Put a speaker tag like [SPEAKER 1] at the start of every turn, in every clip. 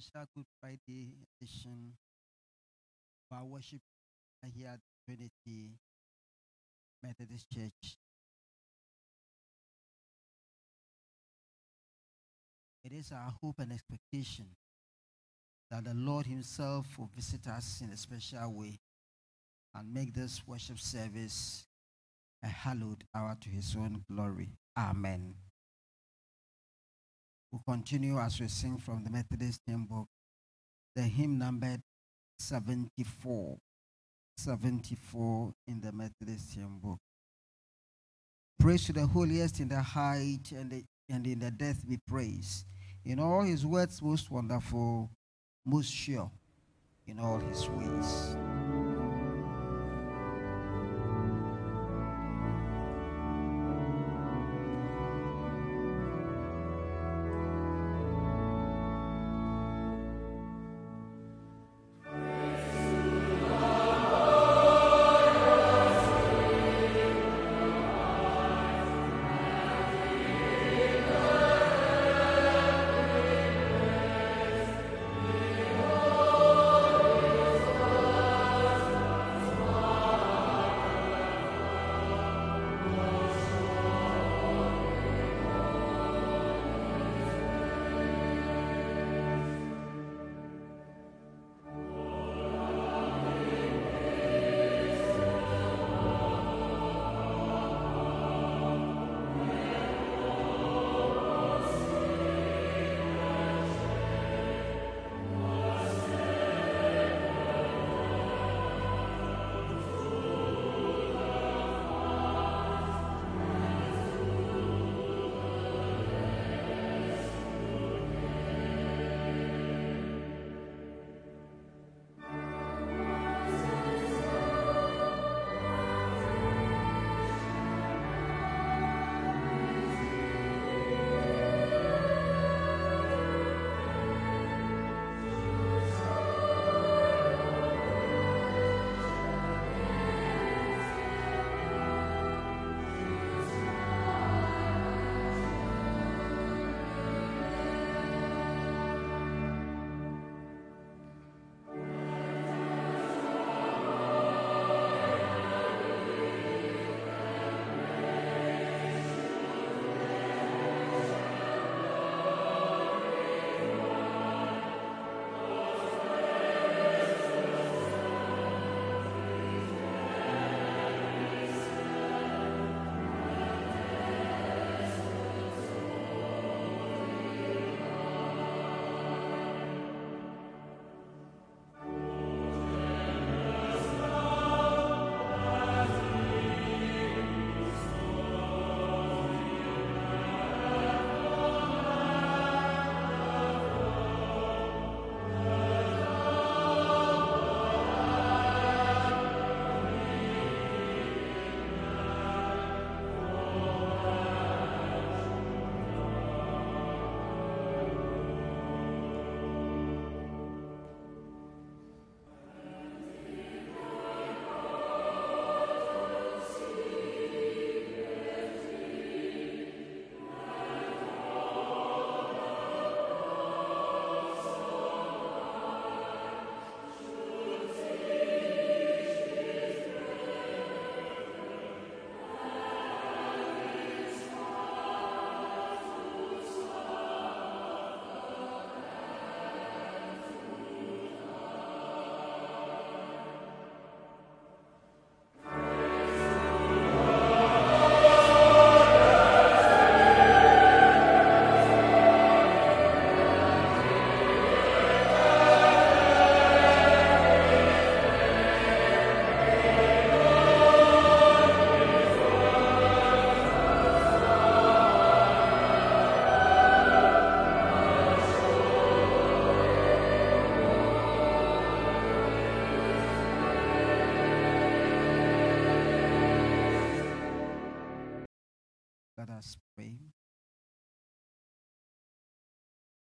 [SPEAKER 1] special Good Friday edition of our worship here at Trinity Methodist Church. It is our hope and expectation that the Lord Himself will visit us in a special way and make this worship service a hallowed hour to His own glory. Amen. We'll continue as we sing from the Methodist hymn book, the hymn numbered 74. 74 in the Methodist hymn book. Praise to the holiest in the height and, the, and in the depth be praised. In all his words, most wonderful, most sure in all his ways.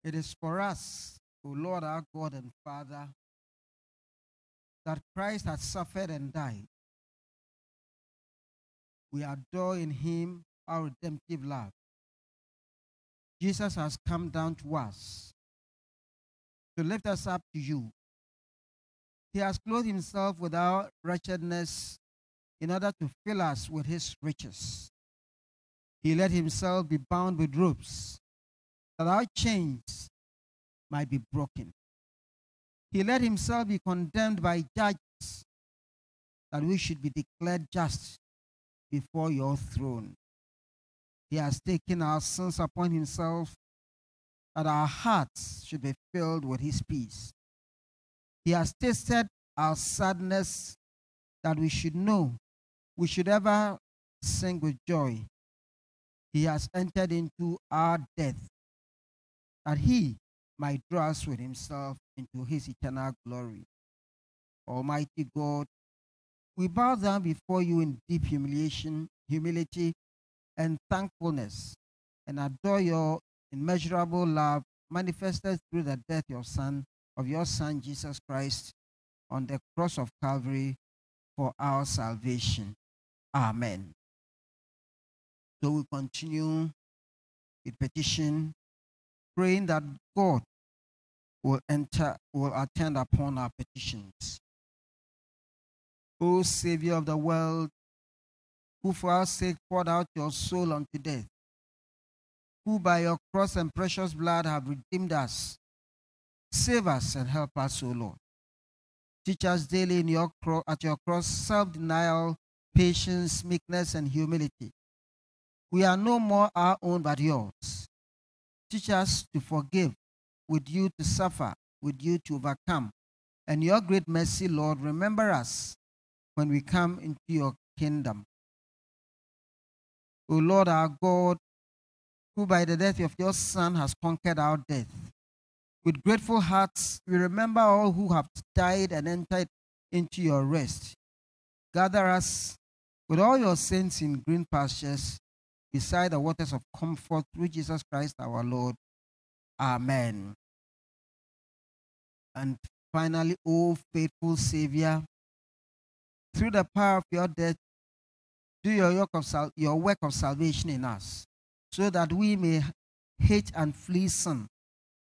[SPEAKER 1] It is for us, O Lord our God and Father, that Christ has suffered and died. We adore in him our redemptive love. Jesus has come down to us to lift us up to you. He has clothed himself with our wretchedness in order to fill us with his riches. He let himself be bound with ropes that our chains might be broken. He let himself be condemned by judges that we should be declared just before your throne. He has taken our sins upon himself that our hearts should be filled with his peace. He has tasted our sadness that we should know, we should ever sing with joy. He has entered into our death that he might draw us with himself into his eternal glory. Almighty God, we bow down before you in deep humiliation, humility, and thankfulness, and adore your immeasurable love manifested through the death of your Son, of your Son Jesus Christ, on the cross of Calvary for our salvation. Amen. So we continue with petition, praying that God will enter, will attend upon our petitions. O Savior of the world, who for our sake poured out your soul unto death, who by your cross and precious blood have redeemed us, save us and help us, O Lord. Teach us daily in your cro- at your cross self-denial, patience, meekness, and humility. We are no more our own but yours. Teach us to forgive, with you to suffer, with you to overcome. And your great mercy, Lord, remember us when we come into your kingdom. O Lord our God, who by the death of your Son has conquered our death. With grateful hearts, we remember all who have died and entered into your rest. Gather us with all your saints in green pastures beside the waters of comfort through Jesus Christ our Lord. Amen. And finally, O faithful Savior, through the power of your death, do your work of, sal- your work of salvation in us, so that we may hate and flee sin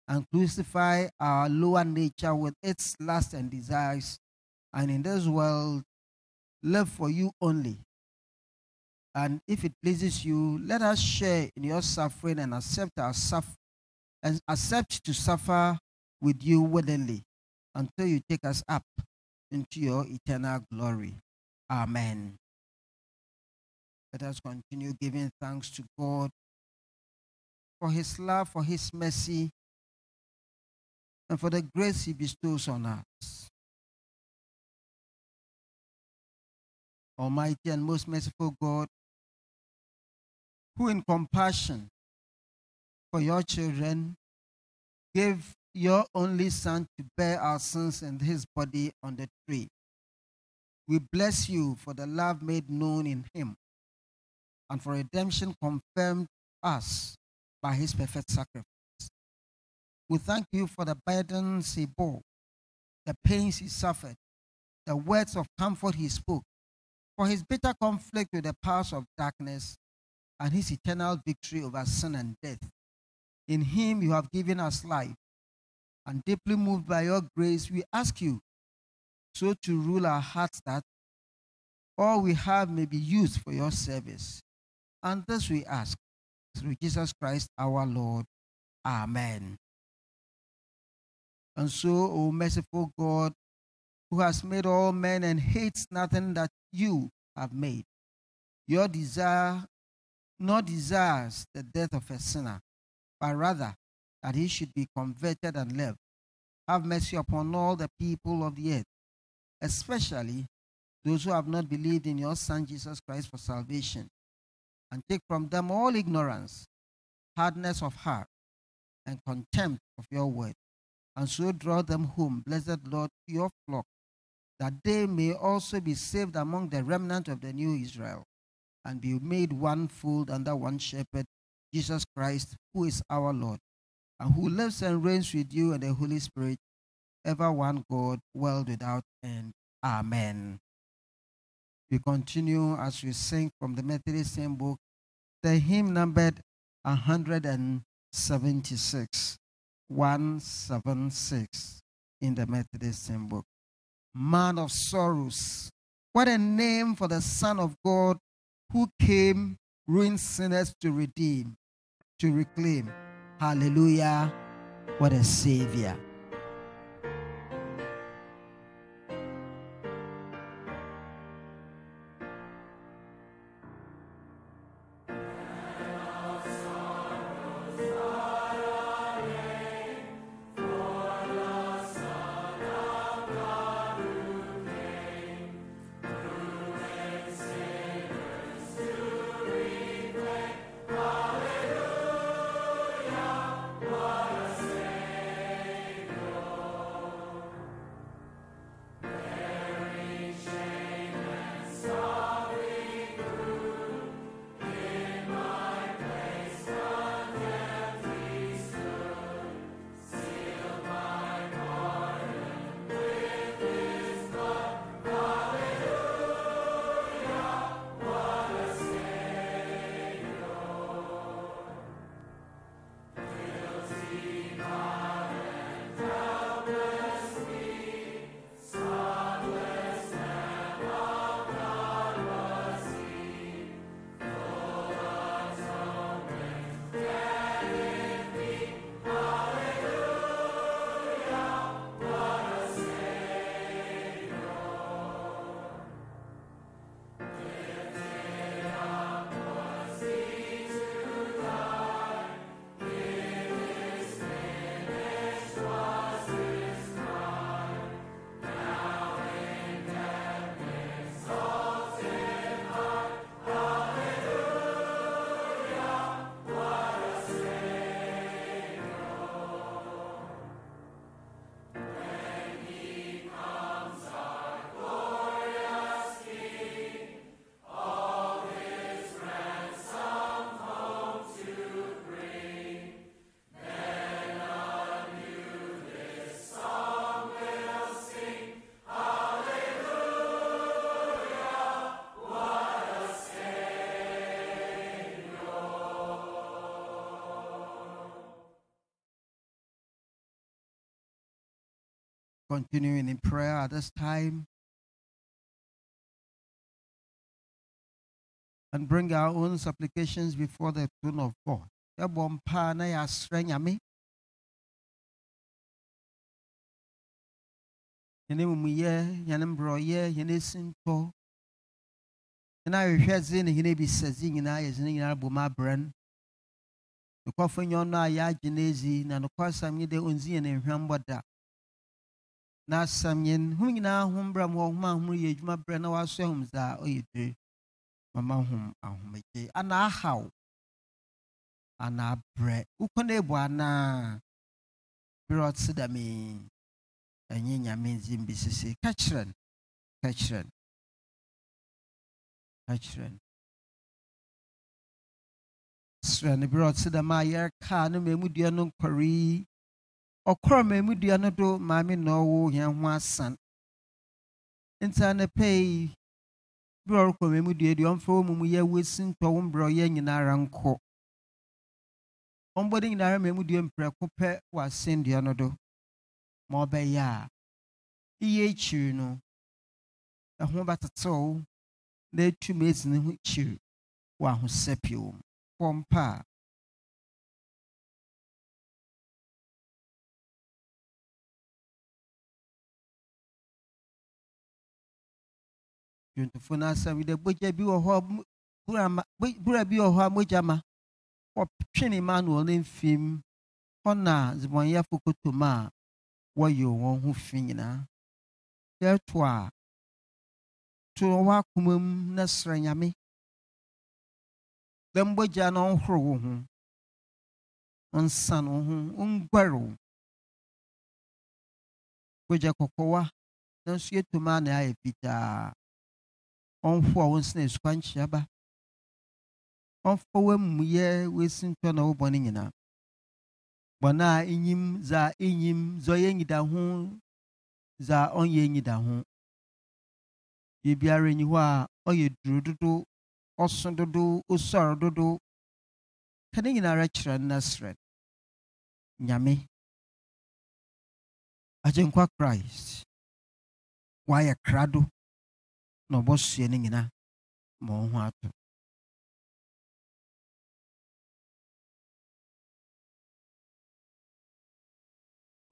[SPEAKER 1] and crucify our lower nature with its lusts and desires, and in this world live for you only. And if it pleases you, let us share in your suffering and accept our and accept to suffer with you willingly until you take us up into your eternal glory. Amen. Let us continue giving thanks to God for his love, for his mercy, and for the grace he bestows on us. Almighty and most merciful God, who in compassion for your children gave your only Son to bear our sins in his body on the tree. We bless you for the love made known in him and for redemption confirmed us by his perfect sacrifice. We thank you for the burdens he bore, the pains he suffered, the words of comfort he spoke, for his bitter conflict with the powers of darkness, and his eternal victory over sin and death. In him you have given us life, and deeply moved by your grace, we ask you so to rule our hearts that all we have may be used for your service. And this we ask through Jesus Christ our Lord. Amen. And so, O merciful God, who has made all men and hates nothing that you have made, your desire not desires the death of a sinner, but rather that he should be converted and live. Have mercy upon all the people of the earth, especially those who have not believed in your Son Jesus Christ for salvation, and take from them all ignorance, hardness of heart, and contempt of your word, and so draw them home, blessed Lord, to your flock, that they may also be saved among the remnant of the new Israel, and be made one fold under one shepherd, Jesus Christ, who is our Lord, and who lives and reigns with you and the Holy Spirit, ever one God, world without end. Amen. We continue as we sing from the Methodist hymn book, the hymn numbered 176. 176 in the Methodist hymn book. Man of sorrows. What a name for the Son of God who came, ruined sinners to redeem, to reclaim. Hallelujah. What a Savior. Continuing in prayer at this time. And bring our own supplications before the throne of God. Ahwehwɛdze ne nyinaa yɛdze ne nyinaa nyɛ ɔno a yɛagye no ezi na nye dɛ nhwɛmbɔ da na asɛm yɛn ho nyinaa ho mbra mu hɔ hom ahom yɛ adwuma berɛ na waso ahom dza ɔyɛ diri mama hom ahomegye ana ahaw ana abrɛ wokɔ no ebu anaa? Berɛ ɔte yi ɛnyɛ nyame ndzin bi sisi ka kyerɛ no ka kyerɛ no ka dɛm a yɛrekaa no ma emu dua no nkɔre yi ɔkɔɔ ma emu dua no do maame na ɔwɔ yɛn ho asan. Nti anapa yi berɛ ɔrekɔ ma emu dua deɛ ɔmfa wɔ mu yɛ wosi ntɔ wo mbrɛ ɔyɛ nyinara nkɔ. Ɔmbɔde nyinara ma emu dua mprɛko pɛ wɔ asɛnnua no do ma ɔbɛyɛ a iye akyiri no ɛho bɛtetew na etum esi ne ho kyiri wɔ ahosɛpɛw mu. A dwontofo no asɛm dɛ bogya bi wɔ hɔ bura ma- bi wɔ hɔ a mogya ma wɔtwene manuel no mfim hɔ na zebɔnyɛfo kotom a wɔyɛ wɔn ho fi nyinaa. Yɛto a to wɔ akoma mu na srɛ nyame. Dɛ mbogya no ɔnhoro wo ho. Ɔnsan wo ho. Ɔnguare wo bogya kɔkɔwa. Nanso yɛtom a na ayɛ fitaa. Ɔnhoa wo nsena asukwankyea ba ɔmfa w'amumuyɛ w'esi ntɔ na wobɔ no nyinaa. Bɔne a enyim dza enyim dza ɔyɛ nyidaho dza ɔnyɛ nyidaho biribiara nyi hɔ a ɔyɛ duru dodo ɔso dodo osuare dodo. Ka ne nyinara kyerɛ na no. Nyame. Agyenkwa christ. Wayɛ krado. Na no ma ato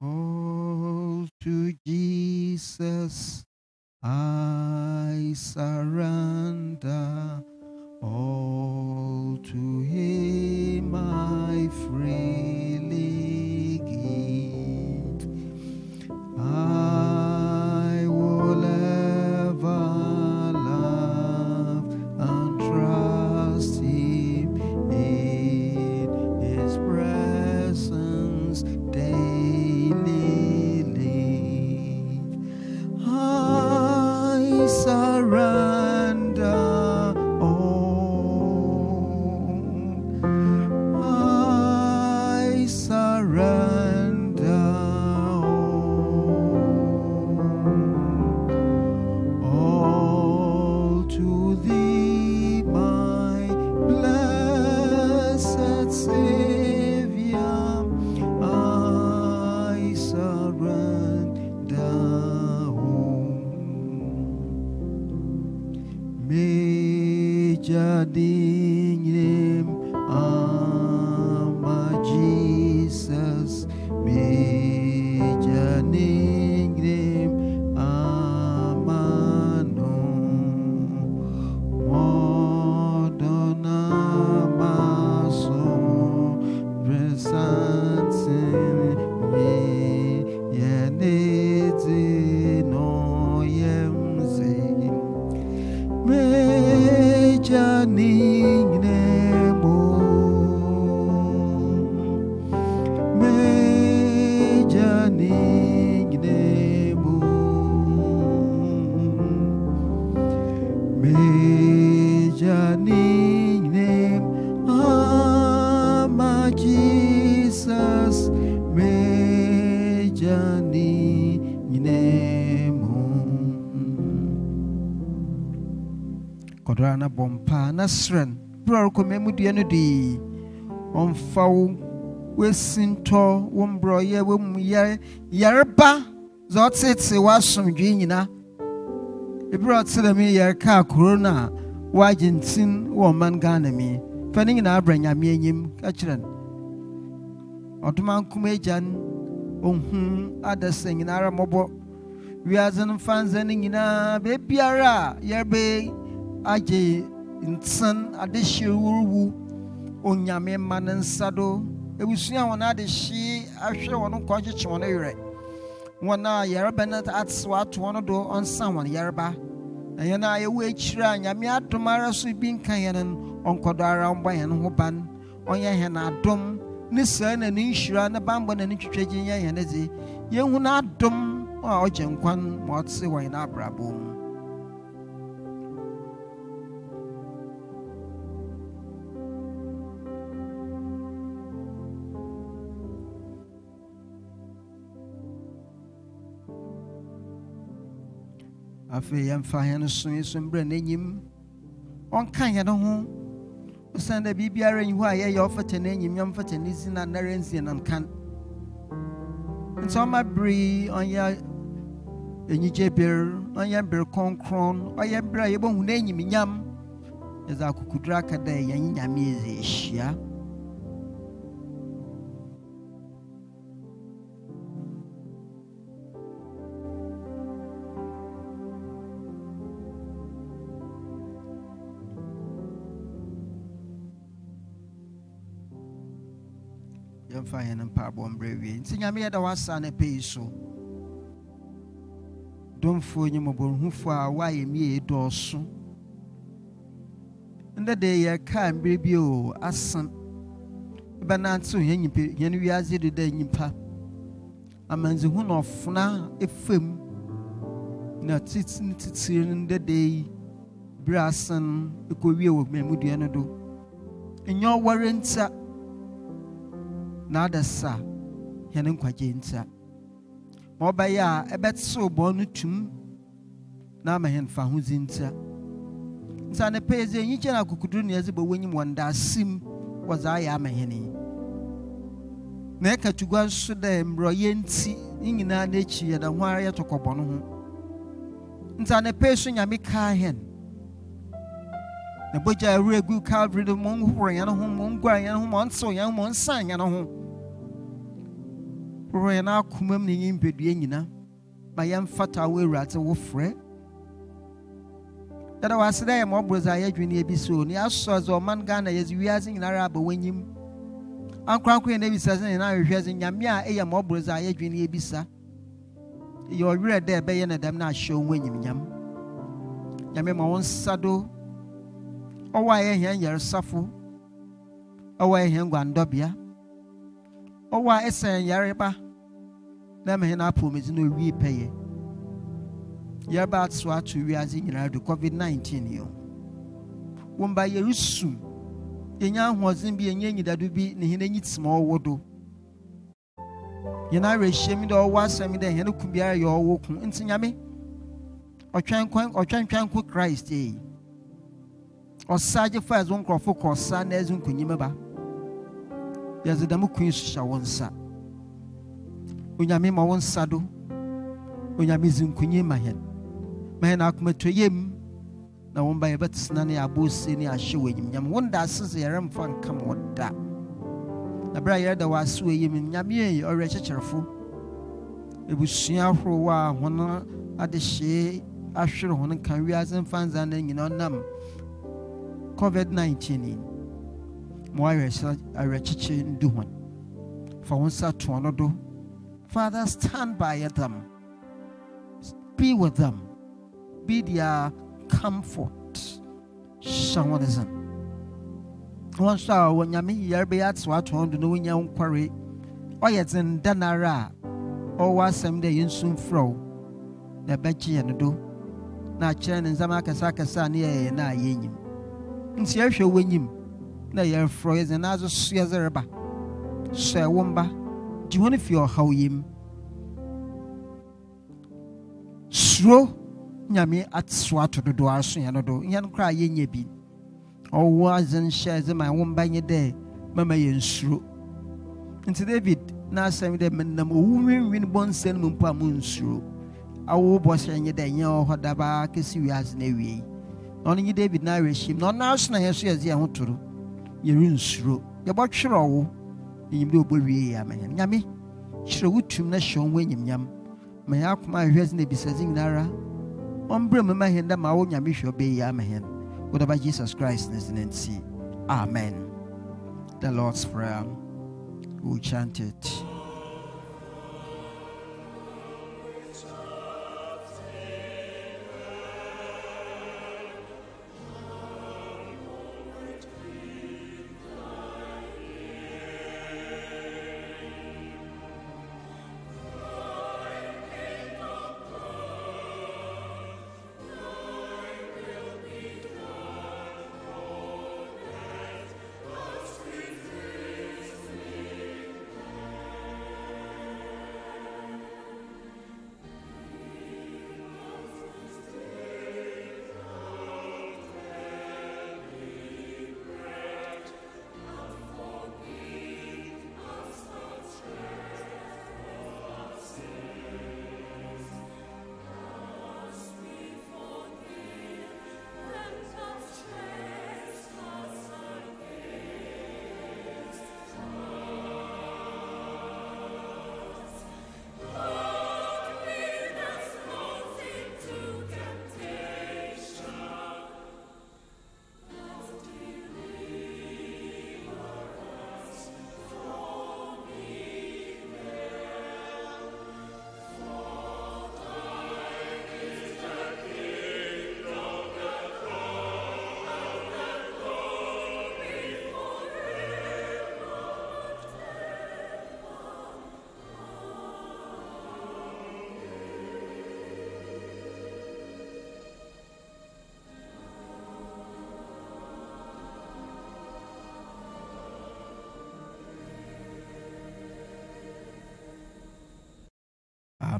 [SPEAKER 1] All to Jesus I surrender. All to Him I freely give. I na serɛn berɛ a ɔrekɔma mu dua no dii ɔmfa wo woasi ntɔ wo mborɔyɛ womu yɛ yareba dza ɔtete w'asomdwee nyina. Ebere a ɔte dɛm yi yɛrekaa kuro no a woagye ntin wɔ ɔman ghana mi fa ne nyinaa brɛ nyame anyim ka kyerɛ no. Ɔdom ankom agya no ɔhu adasa nyinara mmɔbɔ. Wiadze no mfanza no nyinaa beebiara a yɛrebɛ agye nsen adehye wuruwu. Onyame ma ne nsa do. Ebusua wɔn adehye ahwɛ wɔn nkɔgyekye wɔn werɛ. Wɔn a yareba no atew ato wɔn do ɔnsa wɔn yareba na yɛn a yɛwɔ akyire a nyame adom ara so bi nka yɛn no ɔnkɔdɔ ara ɔmbɔ yɛn ho ban. Ɔnyɛ yɛn adom. Ne saa na ne nhyira ne bambɔ na ne twitwagye nyɛ yɛn dze yɛhu n'adom a ɔgye nkwan ma ɔte wɔ yɛn abrabɔ mu. Afei yɛmfa hɛn so yi so mbrɛ n'enyim ɔnka hɛn ho. Osiane dɛ biribiara nyi hɔ a yɛyɛ ɔfata n'enyim yɛmfata ne dzi na nnɛrɛ nsie na nkan nti ɔma bere ɔnyɛ enyigye ber ɔnyɛ ber kronkron ɔyɛ ber a yɛbɛhu n'enyim nyam. Yɛdze akokoduro aka yɛn nyame yɛdze ahyia yɛmfa yɛn mpaabɔ mbrɛ wie nti nyame yɛda wasa no pɛ yi so. Domfoɔ nyimɔborɔhufoɔ a woayɛ mie dɔɔso. Ndɛ de yɛkaa mberɛ bi o asɛm bɛnantew yɛn wiase do dɛ nyimpa. Amanzehu na ɔfona efam na titi ne titiri no ndɛ yi bere asan ekɔwie wɔ mmɛmudua no do. Nyɛ ɔware ntia na adasa hɛn nkwagye ntia ma ɔbɛyɛ a ɛbɛtew bɔn no tum na ama hɛn fa ho dzi ntia nti anapa yi dze enyigye na akokoduro na yɛdze bɔ w'enyim wɔ ndaasim wɔdze ayɛ ama hɛn yi. Na ɛka tugua nso dɛ mmerɛyɛ nti ne nyinaa n'akyi yɛda ho ara yɛtɔ kɔbɔ no ho. Nti anapɛ so nyame kaa hɛn na bogya awura gu calvary no mo nhoro yɛn ho mo ngua yɛn ho mo ntew yɛn ho mo nsan yɛn ho. Horo yɛn akoma mu ne yɛn mpɛdua nyina ma yɛmfata wo awurade wo frɛ. Dada wase dɛ yɛ ma ɔboro dza yɛdwene ebi so. Ne asɔ dza ɔman ghana yɛdze wiase nyinara aba w'enyim. Ankoranko yɛn ebisa sɛ nyinaa hwehwɛ sɛ nyame a ɛyɛ ma ɔboro dza yɛdwene ebisa. Yɛ ɔwerɛ dɛ ɛbɛyɛ ne dɛm na ahyɛ wo enyimnyam nyame ma wo nsa do. Ɔwɔ a yɛhia nyaresafo ɔwɔ a yɛhia nguandɔbea. Ɔwɔ a ɛsɛn yareba na ma hɛn apɔmudzi na owie pɛyɛ yɛreba ato ato wiase nyinaa do covid-19 yi wɔn mba yɛresum yɛnya ahoɔden bi yɛnya nyidado bi ne hɛn anyi tema ɔwɔ do. Yɛn awerɛhyɛm dɛ ɔwɔ asɛm dɛ hɛn kun biara yɛ ɔwɔ kun nti nyame ɔtwɛntwɛnko christ yi ɔsa agye fa ɛzo nkurɔfo kɔ ɔsa na ɛzo nkonyim yɛdze dɛm kun so hyɛ wɔn nsa. Onyame ma wɔn nsa do. Onyame dzi nkonyim ma hɛn ma hɛn akoma to yam na wɔn ba yɛbɛtena ne abɔ ne ahyɛ wɔ enyimnyam wɔn da ase sɛ yɛremfa nka ma wɔn da. Na bere a yɛreda wɔ ase wɔ yam nyame yɛ ɔwerɛ kyekyerefoɔ ebusua ahorow a wɔn adehyee ahwere wɔn nka wiase mfanza na nyinaa ɔnam. Covid-19 yi ma awerɛkyekye ndu wɔn fa wɔn nsa to do father stand by them. Be with them. Be their comfort. Hyɛ wɔn nsa wɔn nso a wɔn nyame yɛrɛ bɛyɛ ato ato wɔn do na wɔnya nkware ɔyɛ dzen da nara a ɔwɔ asɛm dɛ yɛn nso mfrɛw na ɛbɛgye yɛn do na akyerɛ ne nsɛm akɛse akɛse a ne yɛ yɛn na yɛn nyim nti yɛhwɛ wɔ nyim na yɛrefrɛ yɛdze na adze so yɛdze reba sɔ ɛwo mba gye wɔn fi ɔhaw yim suro nyame ato ato dodoɔ aso yɛn do. Yɛn koraa yɛnyɛ bi. Ɔwɔ adze nhyɛ ɛdze ma ɛwo mba nye dɛ mama yɛn suro nti david n'asɛm dɛ menam owu nwinwin bɔnsɛn mu mpo a mo nsuro awo bɔhyɛ nye dɛ nyɛ ɔhɔ dabaa kesi wiase na awie na ɔno nye david na awerɛhyɛm na ɔno aso na yɛn so yɛdze yɛn ho toro yɛrensuro enyim dɛ ɔbɔ wie ama yɛn nyame kyerɛ wo tum na hyɛ wo enyimnyam ma yɛn akoma ahwɛ dze na ebisadze nyinara ɔmbrɛ mu ma dɛ ma wo nyame hwɛ ɔbɛyɛ yɛ ama yɛn wodaba jesus christ ne dze nti amen. The lord's prayer. We chant it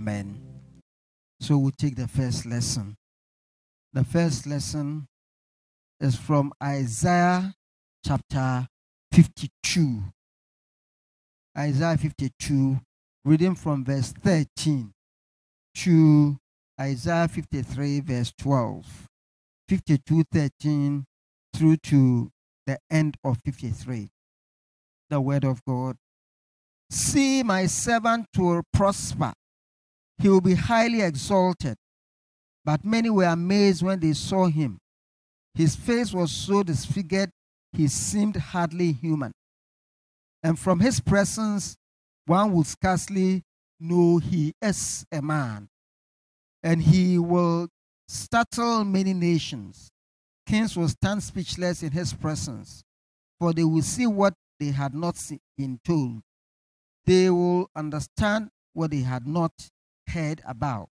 [SPEAKER 1] Amen. So we'll take the first lesson. The first lesson is from Isaiah chapter 52. Isaiah 52, reading from verse 13 to Isaiah 53, verse 12. 52, 13 through to the end of 53. The word of God. See, my servant will prosper. He will be highly exalted. But many were amazed when they saw him. His face was so disfigured, he seemed hardly human. And from his presence, one would scarcely know he is a man. And he will startle many nations. Kings will stand speechless in his presence, for they will see what they had not been told. They will understand what they had not heard about.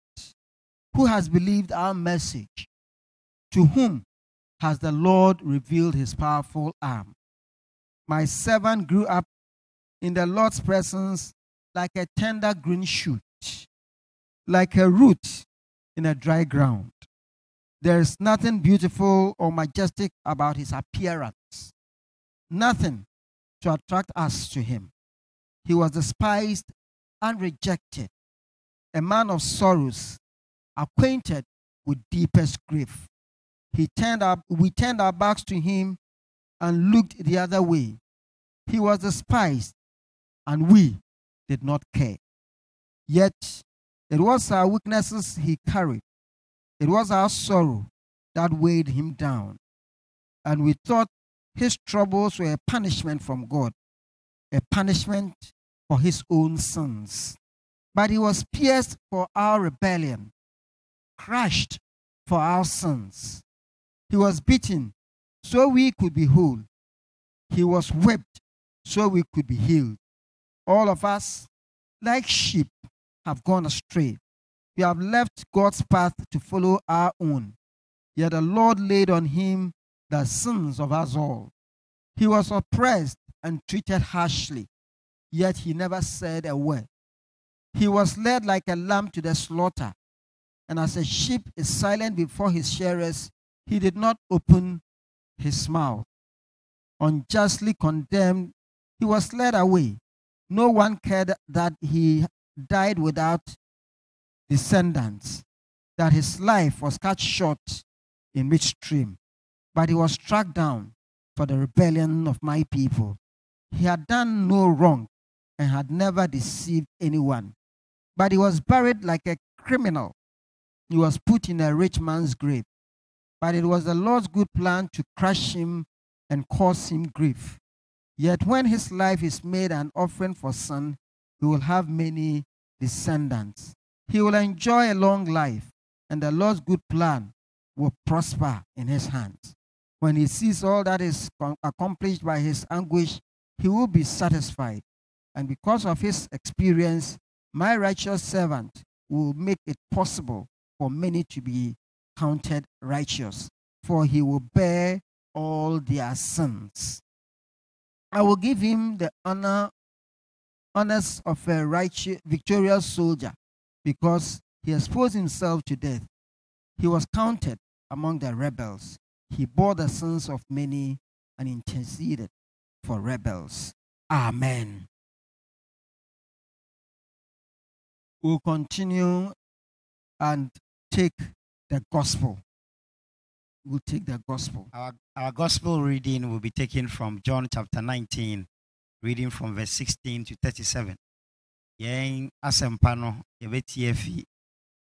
[SPEAKER 1] Who has believed our message? To whom has the Lord revealed his powerful arm? My servant grew up in the Lord's presence like a tender green shoot, like a root in a dry ground. There is nothing beautiful or majestic about his appearance, nothing to attract us to him. He was despised and rejected, a man of sorrows, acquainted with deepest grief. He turned our, we turned our backs to him and looked the other way. He was despised, and we did not care. Yet it was our weaknesses he carried, it was our sorrow that weighed him down. And we thought his troubles were a punishment from God, a punishment for his own sins. But he was pierced for our rebellion, crushed for our sins. He was beaten so we could be whole. He was whipped so we could be healed. All of us, like sheep, have gone astray. We have left God's path to follow our own. Yet the Lord laid on him the sins of us all. He was oppressed and treated harshly, yet he never said a word. He was led like a lamb to the slaughter, and as a sheep is silent before his shearers, he did not open his mouth. Unjustly condemned, he was led away. No one cared that he died without descendants, that his life was cut short in midstream. But he was struck down for the rebellion of my people. He had done no wrong and had never deceived anyone. But he was buried like a criminal. He was put in a rich man's grave. But it was the Lord's good plan to crush him and cause him grief. Yet when his life is made an offering for sin, he will have many descendants. He will enjoy a long life, and the Lord's good plan will prosper in his hands. When he sees all that is accomplished by his anguish, he will be satisfied. And because of his experience, my righteous servant will make it possible for many to be counted righteous, for he will bear all their sins. I will give him the honor honors of a righteous victorious soldier because he exposed himself to death. He was counted among the rebels. He bore the sins of many and interceded for rebels. Amen. We'll continue and take the gospel. We'll take the gospel.
[SPEAKER 2] Our, our gospel reading will be taken from John chapter 19, reading from verse 16 to 37. Yɛn asɛmpa no yɛbɛtie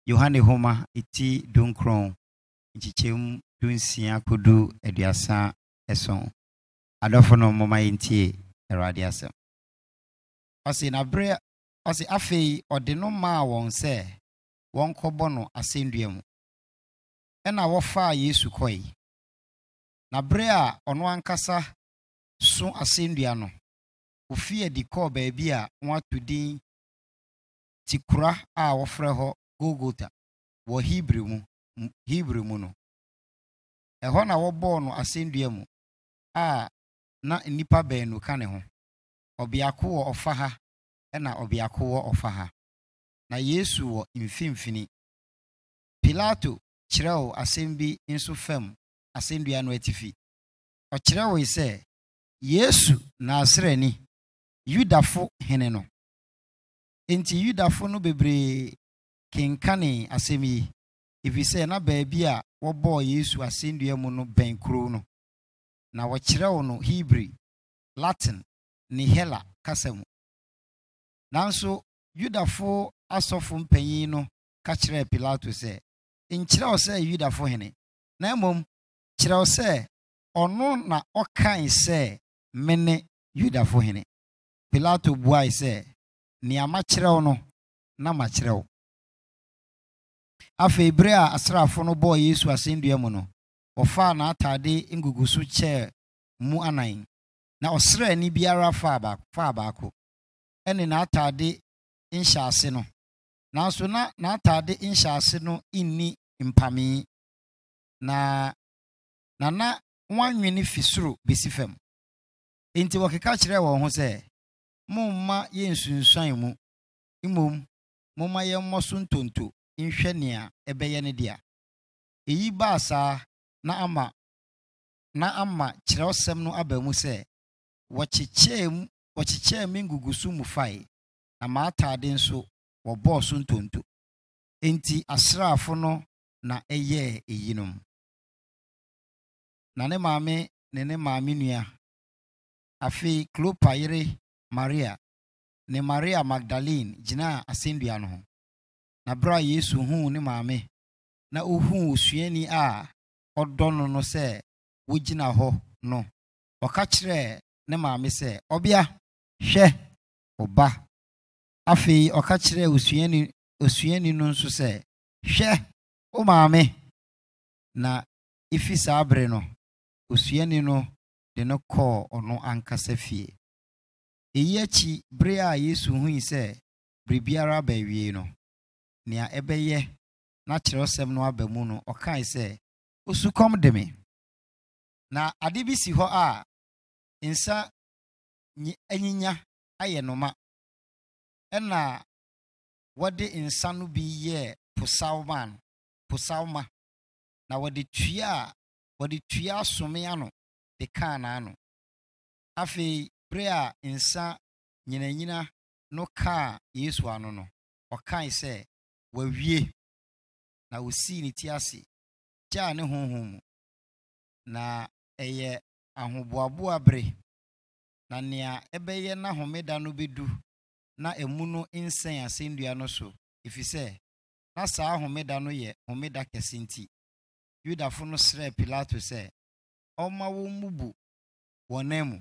[SPEAKER 2] Yohane Homa eti dunkron nkyekyɛm um, dunsia kodu aduasa ɛson. Adɔfo no mmoma yɛntie n'abrɛ ɔse afei ɔde no maa wɔn sɛ wɔnkɔbɔ no asɛnnua mu. Ɛna wɔfaa Yesu kɔe. Na bere a ɔno ankasa so asɛnnua no, ofii adi kɔɔ baabi a wɔato din tikora a wɔfrɛ hɔ Golgota wɔ Hebrew mu Hebrew mu no. Ɛhɔ na wɔbɔɔ no asɛnnua mu a na nnipa baanu ka ne ho. Ɔbeako wɔ ɔfa ha ɛna ɔbeako wɔ ɔfa ha. Na Yesu wɔ mfimfini. Pilato kyerɛw asɛm bi nso fam asɛnnua no atifi. Ɔkyerɛwee sɛ, Yesu Nasareni yudafo hene no nti yudafo no bebree kenkane asɛm yi ɛfiri na baabi a wɔbɔɔ yesu asɛnnua mu no bɛn kuro no na wɔkyerɛw no hebrew latin ne hela kasa mu nanso yudafo asɔfo mpanyin no ka kyerɛɛ pilato sɛ nkyerɛw sɛ yudafo hene. Na mmom kyerɛw sɛ ɔno na ɔkae sɛ mene yudafo hene. Pilato buae sɛ nea makyerɛw no na makyerɛw. Afei bere a asraafo no bɔɔ yesu asɛnnua mu no wɔfaa n'atade nguguso kyɛɛ mu anan. Na ɔsraani biara faa baako. Ɛne n'atade nhyɛase no. Nanso na n'atade nhyɛase no nni mpamee na na na wɔanwene fi soro besi fam. Enti wɔkeka kyerɛɛ wɔn ho sɛ momma yɛnsunsuan mu. Mmom momma yɛmmɔ so ntonto nhwɛ nea ɛbɛyɛ ne dea. Eyi baa saa na ama na ama kyerɛwsɛm no aba mu sɛ wɔkyekyɛɛ mu wɔkyekyɛɛ me nguguso mu fae na m'atade nso wɔbɔɔ so ntonto. Enti asraafo no na ɛyɛɛ eyinom. Na ne maame ne ne maame nua afei klopa yere maria ne maria magdalene gyinaa asɛnnua no ho. Na bere a yesu huu ne maame na ohuu osuani a ɔdɔ no no sɛ wogyina hɔ no ɔka kyerɛɛ ne maame sɛ ɔbea hwɛ ɔba. Afei ɔka kyerɛɛ osuani osuani no nso sɛ hwɛ wo maame. Na efi saa bere no osuani no de no kɔɔ ɔno ankasa fie. Eyi akyi bere a yesu hui sɛ biribiara aba awie no nea ɛbɛyɛ na kyerɛwsɛm no aba mu no ɔkae sɛ osukɔm de me. Na ade bi si hɔ a nsa anyinya ayɛ no ma. Ɛna wɔde nsa no bi yɛɛ posawma posawma na wɔde tua a wɔde tua asome ano de kaa n'ano. Afei bere a nsa nyinanyina no kaa yesu ano no ɔkae sɛ wawie na osii ne ti ase gyaa ne honhom mu. Na ɛyɛ ahoboaboa bere. Na nea ɛbɛyɛ na homeda no bɛdu na emu no nsɛn asɛnnua no so ɛfiri na saa homeda no yɛ homeda kɛse nti yudafo no srɛɛ pilato sɛ ɔmma wɔn mmubu wɔn nan mu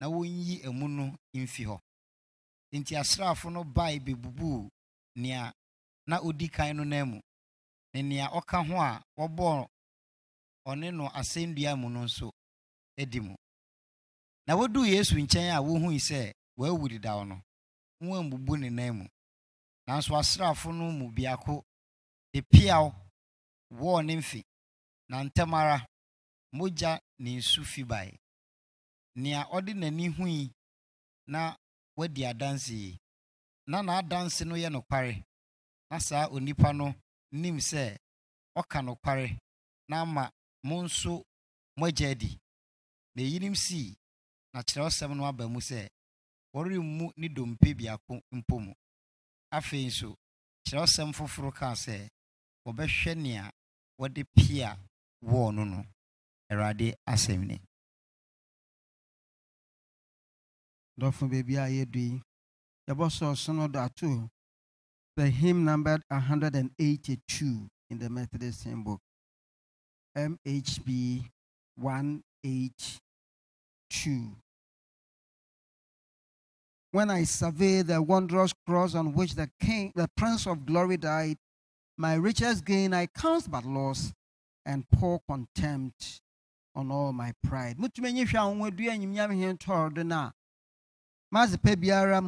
[SPEAKER 2] na wɔnyi emu no mfi hɔ. Nti asraafo no bae bebubuu nea na odi kan no nan mu ne nea ɔka ho a wɔbɔɔ ɔne no asɛnnua mu no nso adi mu. Na woduu yesu nkyɛn a wohui sɛ wawu dedaw no wɔambubu ne nan mu. Nanso asraafo no mu biako de peaw wɔɔ ne mfe. Na ntɛm ara mogya ne nsu fi bae. Nea ɔde n'ani hui na wadi adanse yi. Na n'adanse no yɛ nokware. Na saa onipa no nim sɛ ɔka nokware na ama mo nso moagya adi. Na eyinom sii na kyerɛwsɛm no aba mu sɛ wɔremmu ne dompe biako mpo mu. Afei nso kyerɛwsɛm foforo kaa sɛ wɔbɛhwɛ nea wɔde pia wɔɔ no no. Awurade asɛm ni.
[SPEAKER 1] Dɔfo baabi a yɛdu yi yɛbɔ sɛ ɔsono do ato the hymn numbered 182 in the methodist hymn book mhb 182 when i survey the wondrous cross on which the king the prince of glory died my richest gain i count but loss and pour contempt on all my pride. Biara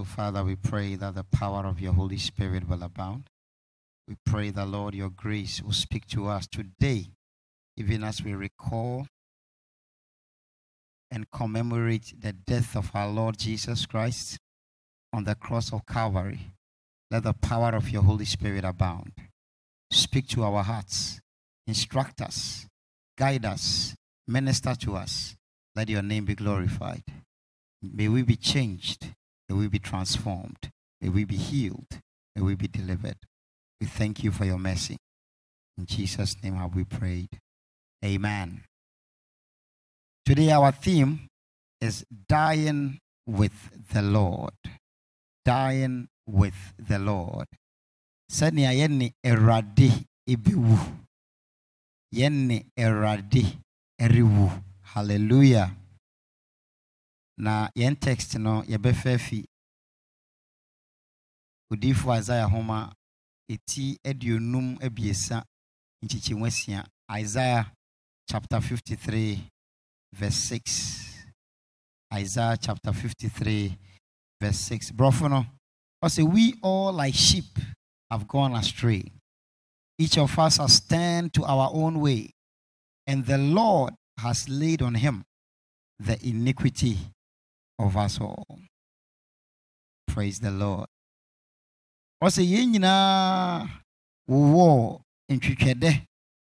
[SPEAKER 2] So, Father, we pray that the power of your Holy Spirit will abound. We pray that, Lord, your grace will speak to us today, even as we recall and commemorate the death of our Lord Jesus Christ on the cross of Calvary. Let the power of your Holy Spirit abound. Speak to our hearts, instruct us, guide us, minister to us. Let your name be glorified. May we be changed. May we be transformed. May we be healed. May we be delivered. We thank you for your mercy. In Jesus' name have we prayed. Amen. Today, our theme is dying with the Lord. Dying with the Lord. Sɛnea yɛne Awurade ebiwu. Yɛne Awurade ɛrewu. Hallelujah. Na yɛn text no yɛbɛfa fi odiifo Isaiah homa eti aduonum abiesa nkyekyɛmu asia. Isaiah chapter 53 verse 6 Isaiah chapter 53 verse 6 Brɔfo no ɔsɛ we all like sheep have gone astray. Each of us has turned to our own way and the Lord has laid on him the iniquity of us all praise the Lord. Ɔsɛ yɛn nyinaa wowɔ ntwitwɛdɛ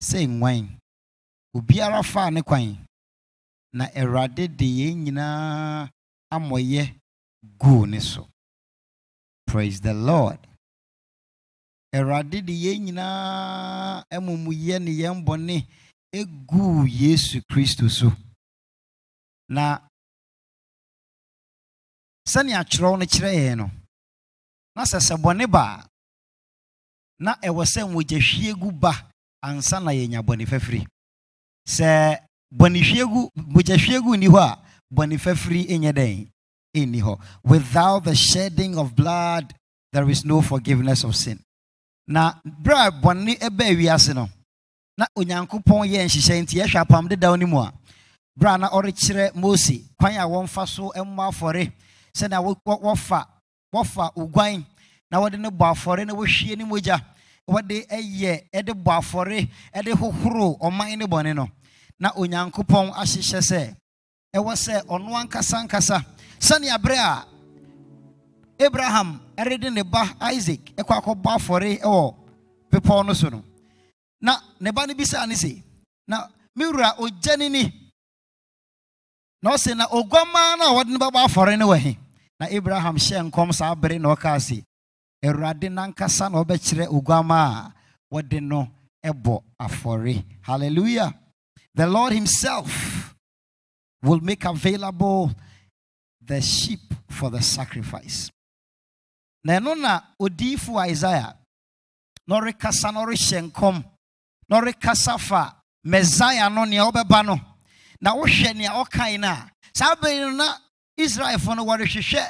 [SPEAKER 2] sɛ nwan obiara faa ne kwan. Na awurade de yɛn nyinaa amɔyɛ guu ne praise the lord. Awurade de yɛn nyinaa amumuyɛ ne yɛn bɔne yesu kristo na sɛnea atwerɛw no kyerɛ yɛn no na sɛ bɔne ba na ɛwɔ sɛ mogyahwie gu ba ansa na yɛnya bɔne fafiri sɛ bɔnehwie nni hɔ a bɔne fafiri nyɛ dɛn? Ɛnni hɔ. Without the shedding of blood there is no forgiveness of sin. Na berɛ a bɔne ɛbaa wiase no na onyankopɔn yɛ nhyehyɛ nti yɛhwɛ apam dedaw no mu a berɛ a na ɔrekyerɛ mose kwan a wɔmfa so mmɔ afɔre sɛnea wɔfa wɔfa oguan na wɔde ne bɔ afɔre na wɔhwie ne mogya. Wɔde ɛyɛ ɛde bɔ afɔre ɛde hohoro ɔman ne bɔne no. Na onyankopɔn ahyehyɛ sɛ ɛwɔ sɛ ɔno ankasa ankasa. Sɛnea berɛ a abraham ɛrede ne ba isaac ɛkɔ akɔbɔ afɔre ɛwɔ bepɔw no so no. Na ne ba no bisaa ne se na me wura ogya ne ni? Na ɔse na oguamaa no a wɔde bɛbɔ no wɔ he na abraham hyɛ nkɔm saa bere na ɔkaa se awurade nankasa na ɔbɛkyerɛ oguama a no ɛbɔ afɔre. Hallelujah. The lord himself will make available the sheep for the sacrifice. Na ɛno na odiifo isaiah na ɔrekasa na ɔrehyɛ nkɔm na ɔrekasa fa messiah no nea no na wohwɛ nea ɔkae no a saa bere no na israelfoɔ no wɔrehwehwɛ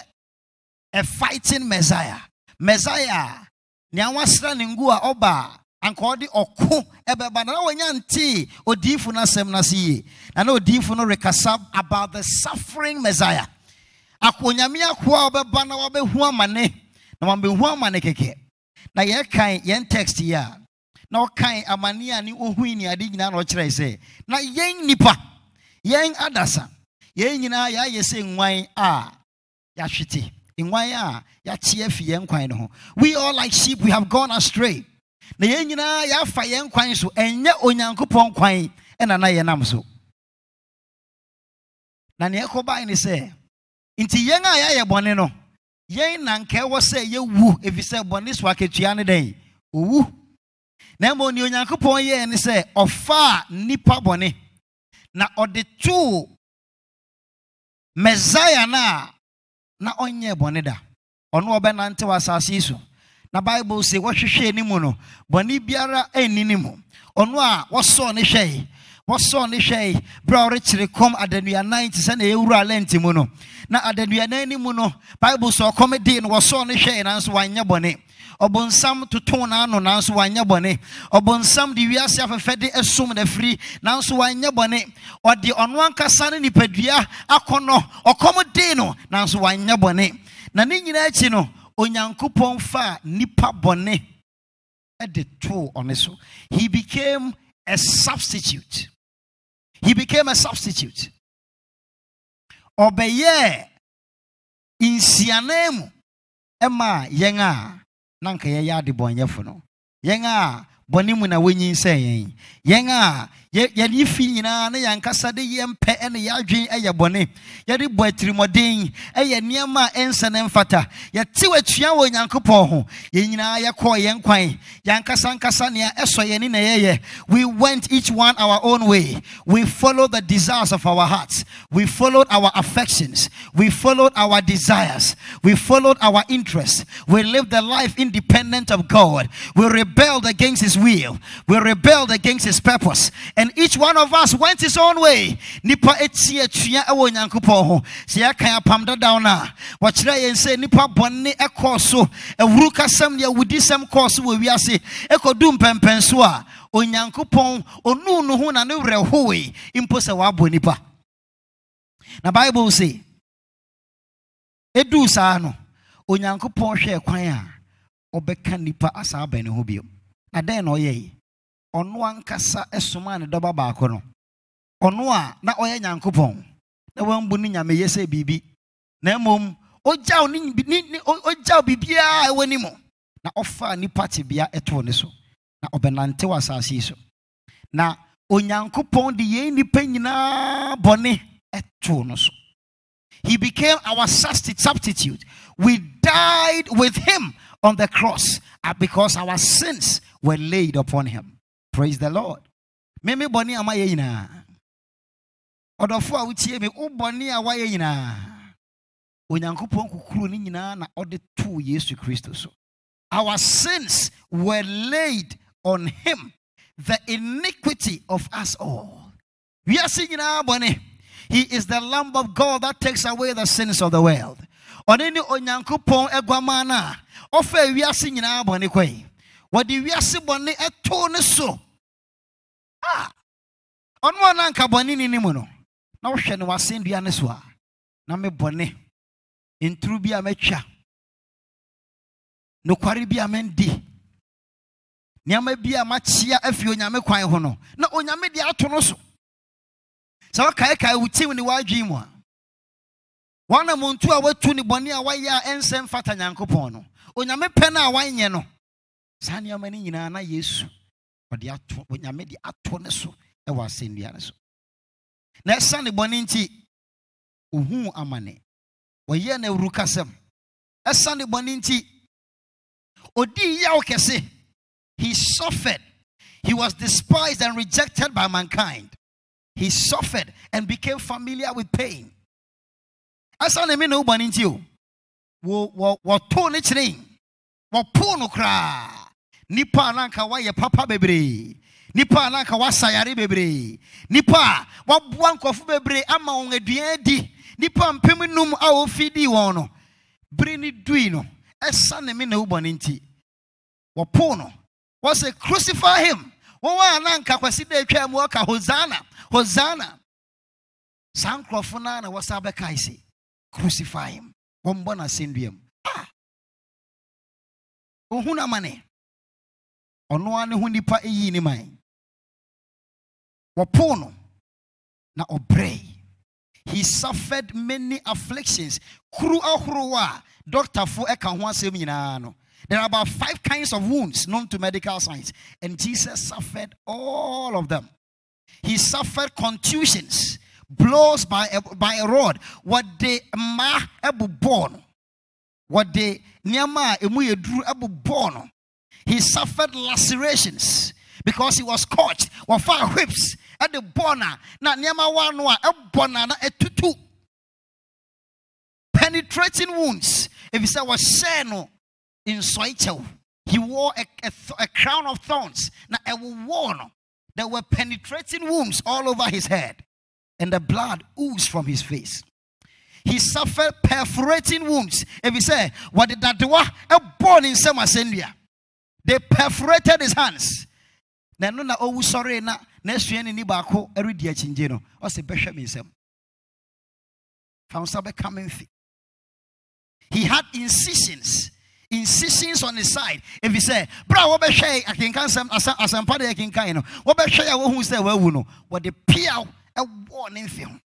[SPEAKER 2] a fighting messiah. Messiah nea wasra ne ngu a ɔba a anka ɔde ɔko ɛbɛba na na wɔnya ntee odiifo no asɛm no ase yie. Na na odiifo no rekasa about the suffering messiah. Akonyame akoa a ɔbɛba na wabɛhu amane na wabɛhu amane kɛkɛ. Na yɛkan yɛn text yi a na ɔkan amane a ne ɔhui ne ade nyinaa na ɔkyerɛ sɛ na yɛn nipa yɛn adasa. Yɛn nyinaa yɛayɛ sɛ nwan a yɛahwete. Nwan a yɛakye afi yɛn kwan no ho. We all like sheep. We have gone astray. Na yɛn nyinaa yɛafa yɛn kwan so. Ɛnyɛ onyankopɔn kwan ɛna na yɛnam so. Na nea ɛkɔbae ne sɛ nti yɛn a yɛayɛ bɔne no yɛn na nka sɛ yɛwu ɛfiri sɛ bɔne so akatua ne dɛn? Owu. Na mmom nea onyankopɔn yɛɛ ne sɛ ɔfaa nnipa bɔne. Na ɔde too messiah no na ɔnyɛ bɔne da. Ɔno ɔbɛnante wɔ asase yi so. Na bible sɛ wɔhwehwɛ ne mu no bɔne biara anni ne mu. Ɔno a wɔsɔɔ ne hwɛe wɔsɔɔ ne hwɛe berɛ a ɔrekyere kɔm adanuanan te sɛ na ɛwura lɛnti mu no. Na adanuanan no mu no bible sɛ ɔkɔm dii no wɔsɔɔ ne hwɛe nanso wanyɛ bɔne ɔbonsam toto n'ano nanso wanyɛ bɔne. Ɔbonsam de wiase afɛfɛde ɛsom na firi nanso wanyɛ bɔne. Ɔde ɔno ankasa ne nipadua akɔnɔ ɔkɔm den no nanso wanyɛ bɔne. Na ne nyinaa akyi no onyankopɔn fa nipa bɔne ɛde too ɔne so. He became a substitute. He became a substitute. Ɔbɛyɛɛ nsianan mu ɛma yɛn a na nka yɛyɛ adebɔnyɛfo no yɛn a bɔne mu na wɔnyinsɛn yɛn yɛn a yɛde fi nyinaa pɛ ne yɛadwen yɛ bɔne yɛde bɔ atirimɔden ɛyɛ nneɛma a ɛnsa ne mfata. Wɔ onyankopɔn ho. Yɛn nyinaa yɛkɔɔ yɛn kwan. Nea ɛsɔ na yɛyɛ we went each one our own way. We followed the desires of our hearts. We followed our affections. We followed our desires. We followed our interests. We lived a life independent of god. We rebelled against his will. We rebelled against his purpose each one of us went his own way. Nipa eti atua ɛwɔ nyankopɔn ho. Sɛ yɛka apam dadaw no a wɔkyerɛ yɛn sɛ nipa bɔne ɛkɔɔ so. Awuru kasɛm ne awudisɛm kɔɔ so wiase. Ɛkɔdu mpɛmpɛn a onyankopɔn ɔnuu no ho na ne werɛ howe. Mpo sɛ wɔabɔ nipa. Na bible se ɛduu saa no onyankopɔn hwɛ kwan a ɔbɛka nipa asa aba ne ho bio. Na dɛn na ɔyɛe? Ɔno ankasa somaa ne dɔba baako no. Ɔno a na ɔyɛ nyankopɔn. Na wambu ne nyameyɛ sɛ biribi. Na mmom ɔgyaw ne biribiara ɛwɔ ne mu na ɔfaa nipa tebea ɛtoo ne so. Na ɔbɛnante wɔ asase yi so. Na onyankopɔn de yɛn nipa nyinaa bɔne ɛtoo no so. He became our substitute. We died with him on the cross uh, because our sins were laid upon him praise the lord. Meme bɔne a mayɛ nyinaa ɔdɔfo a me wo bɔne a wayɛ nyinaa onyankopɔn no nyinaa na ɔde too yesu kristo so. Our sins were laid on him the iniquity of us all. Wiase nyinaa bɔne he is the lamb of god that takes away the sins of the world. Ɔne ne onyankopɔn aguaman no a ɔfa wiase nyinaa bɔne kɔe wɔde wiase bɔne ɛtoo ne so. Ɔno a na bɔne ne mu no na wohwɛ no wasɛndua ne so a na me bɔne nturu bi a mɛtwa nokware bi a mɛndi nneɛma bi a makyea afi onyame kwan ho no na onyame de ato no so. Sɛ wokaekae wo tim ne w'adwen mu a wɔna a watu ne bɔne a wayɛ a ɛnsɛ mfata nyankopɔn no. Onyame pɛ no a wanyɛ no. Saa nneɛma no nyinaa na yesu ɔde ato onyame de ato ne so ɛwɔ asɛnnua no so. Na ɛsa ne bɔne nti ohuu amane. Wɔyɛ no awuru kasɛm. Ɛsa ne bɔne nti ɔdii yaw kɛse. He suffered. He was despised and rejected by mankind. He suffered and became familiar with pain. Ɛsa ne me ne wo bɔne nti o. Wɔtoo ne kyerɛn. Wɔpoo no koraa nipa a nanka wayɛ papa bebree nipa a nanka wasa yare bebree nipa a waboa nkɔfo bebree ama wɔn aduane di nipa mpem num a wofi di wɔn no bere ne dui no ɛsa ne me na wobɔ ne nti. No. Crucify him. Wɔn a nanka kwasi dɛ atwa mu ɔka hosanna hosanna. Saa nkurɔfo no na wɔsa bɛkae crucify him. Wɔmbɔ mu. Ah! Ohun amane ɔno ara ne ho nipa eyi ne man. Wɔpoo no na ɔbrɛ he suffered many afflictions. Kuru ahorow a doctorfo ɛka ho asɛm nyinaa no. There are about five kinds of wounds known to medical science and jesus suffered all of them. He suffered contusions blows by a, by a rod. Wɔde mma ɛbobɔɔ no. Wɔde nneɛma a emu yɛ duru ɛbobɔɔ no he suffered lacerations because he was caught. Wɔfa whips at the bona na nneɛma wa no a ɛbɔ na na ɛtutu penetrating wounds. If he said was seno in kyɛw. He wore a, a, a, crown of thorns. Now ɛwɔ wɔ. There were penetrating wounds all over his head, and the blood oozed from his face. he suffered perforating wounds ebi sɛ wɔde dadewa ɛbɔɔ ne nsɛm asɛnnua they perforated his hands. Na ɛno na ɔwu sɔree na n'asua ne ni baako ɛredi akyingye no ɔsɛ bɛhwɛ me nsɛm fa wo nsa bɛka me mfe. He had incisions incisions on his side. Ebi sɛ bere a wɔbɛhwɛ akenka nsɛm asa- asɛmpa de yɛkenkan no wɔbɛhwɛ a wɔhu sɛ wawu no wɔde piaw ɛwɔɔ ne ho.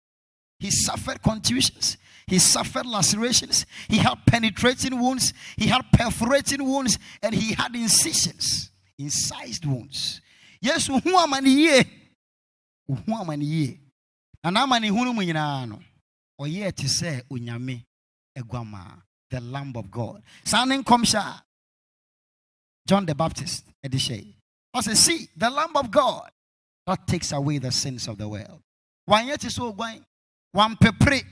[SPEAKER 2] He suffered contusions. He suffered lacerations. He had penetrating wounds. He had perforating wounds. And he had incisions, incised wounds. Yes, who am I ye? Who am I ye? And I'm an hunu munyano. Or yet to say, Unyame Egwama, the Lamb of God. Sounding comsha. John the Baptist, Edishay. I say, see, the Lamb of God that takes away the sins of the world. Why yet is so going? wampepere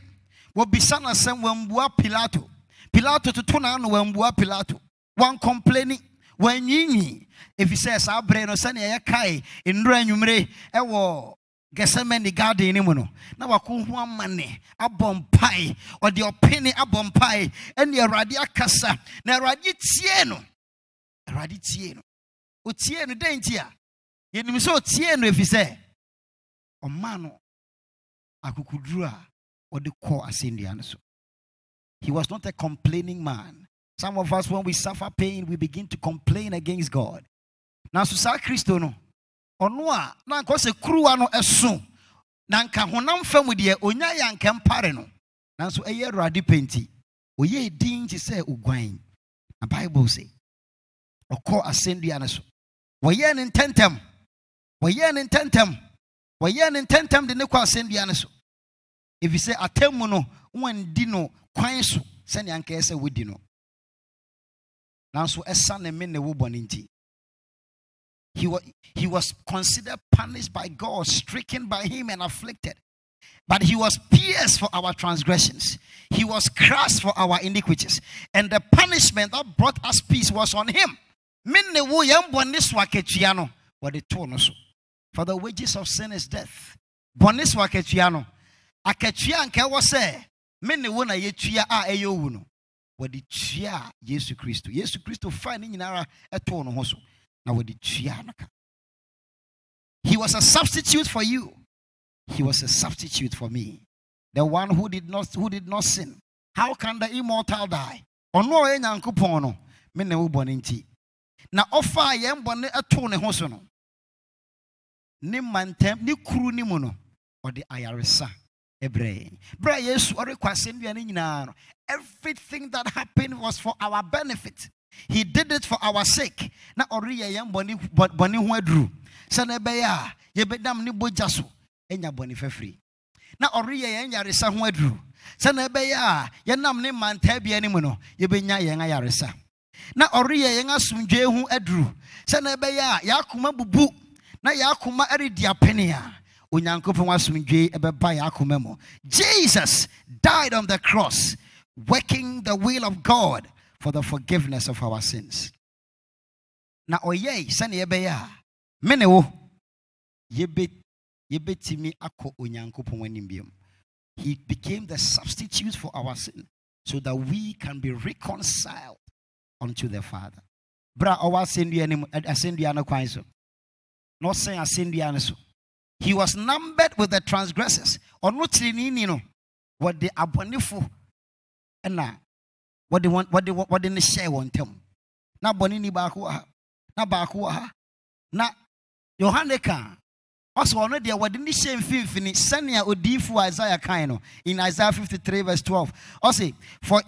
[SPEAKER 2] wɔbisa no asɛm wambua pilato. Pilato toto n'ano wambua pilato. Wankɔmpleni wanyinyi. Ɛfiri sɛ saa berɛ no sɛnea yɛkae nnura anwummere ɛwɔ gɛsɛmani garden no mu no na wako ho amane abɔ mpae. Ɔde ɔpene abɔ mpae ɛne awurade akasa. Na awurade tie no. Awurade tie no. Ɔtie no. Dɛn nti a? Yɛnim sɛ ɔtie no ɛfiri ɔma no akukuduru a ɔde kɔ asɛnnua no so he was not a complaining man. Some of us when we suffer pain we begin to complain against god. Nanso saa kristo no ɔno a na nka sɛ kuruwa no ɛso. Na nka honam fam deɛ onya yɛ anka mpare no. Nanso ɛyɛ awurade pɛ nti ɔyɛ din te sɛ oguan. Na bible sɛ ɔkɔ asɛnnua no so. Wɔyɛɛ ne ntɛntɛm. Wɔyɛɛ ne ntɛntɛm. Wɔyɛɛ ne ntɛntɛm de ne kɔ asɛnnua no so ɛfiri sɛ atammu no wandi no kwan so sɛnea anka ɛyɛ sɛ wodi no nanso ɛsa ne me ne wo he was, he was considered punished by God, stricken by him and afflicted. But he was pierced for our transgressions. He was crushed for our iniquities. And the punishment that brought us peace was on him. For the wages of sin is death. Akatua nka ɛwɔ sɛ minne wo na yɛtua a ɛyɛ owu no. Wɔde tua Yesu Kristo. Yesu Kristo fa ne nyinara ɛtoo no ho so. Na wɔde tua no ka. He was a substitute for you. He was a substitute for me. The one who did not who did not sin. How can the immortal die? Ɔno a ɔyɛ Nyankopɔn no, me na wo bɔne nti. Na ɔfa a yɛn bɔne ɛtoo ne ho so no. Ne mantam, ne kuru ne mu no, ɔde ayaresa everything that happened was for our benefit. He did it for our sake. Na ɔreyɛ yɛn bɔne bɔ- bɔne ho aduru. Sɛnɛ ɛbɛyɛ a yɛbɛdam ne fɛfiri. Na ɔreyɛ yɛn yaresa ho aduru. Sɛnɛ ɛbɛyɛ a yɛnam ne mantaa bia mu no yɛbɛnya yɛn. Na asomdwee ho aduru. Sɛnɛ ɛbɛyɛ a yɛakoma bubu na yɛakoma ɛredi apene a Jesus died on the cross working the will of God for the forgiveness of our sins. Na. He became the substitute for our sin so that we can be reconciled unto the Father. Bra ɔwɔ asɛnnua no kwan so. Na ɔsɛn asɛnnua no so. He was numbered with the transgressors. Ɔno tirinini no wɔde abɔnefo ɛna wɔde wɔn wɔde wɔde ne hyɛɛ wɔn ntam. Na bɔne ni baako wɔ ha. Na baako wɔ ha. Na Yohane ka ɔsɛ ɔno deɛ wɔde ne hyɛ mfimfini sɛnea odiifo Isaiah kan no in Isaiah 53 verse 12 ɔsɛ for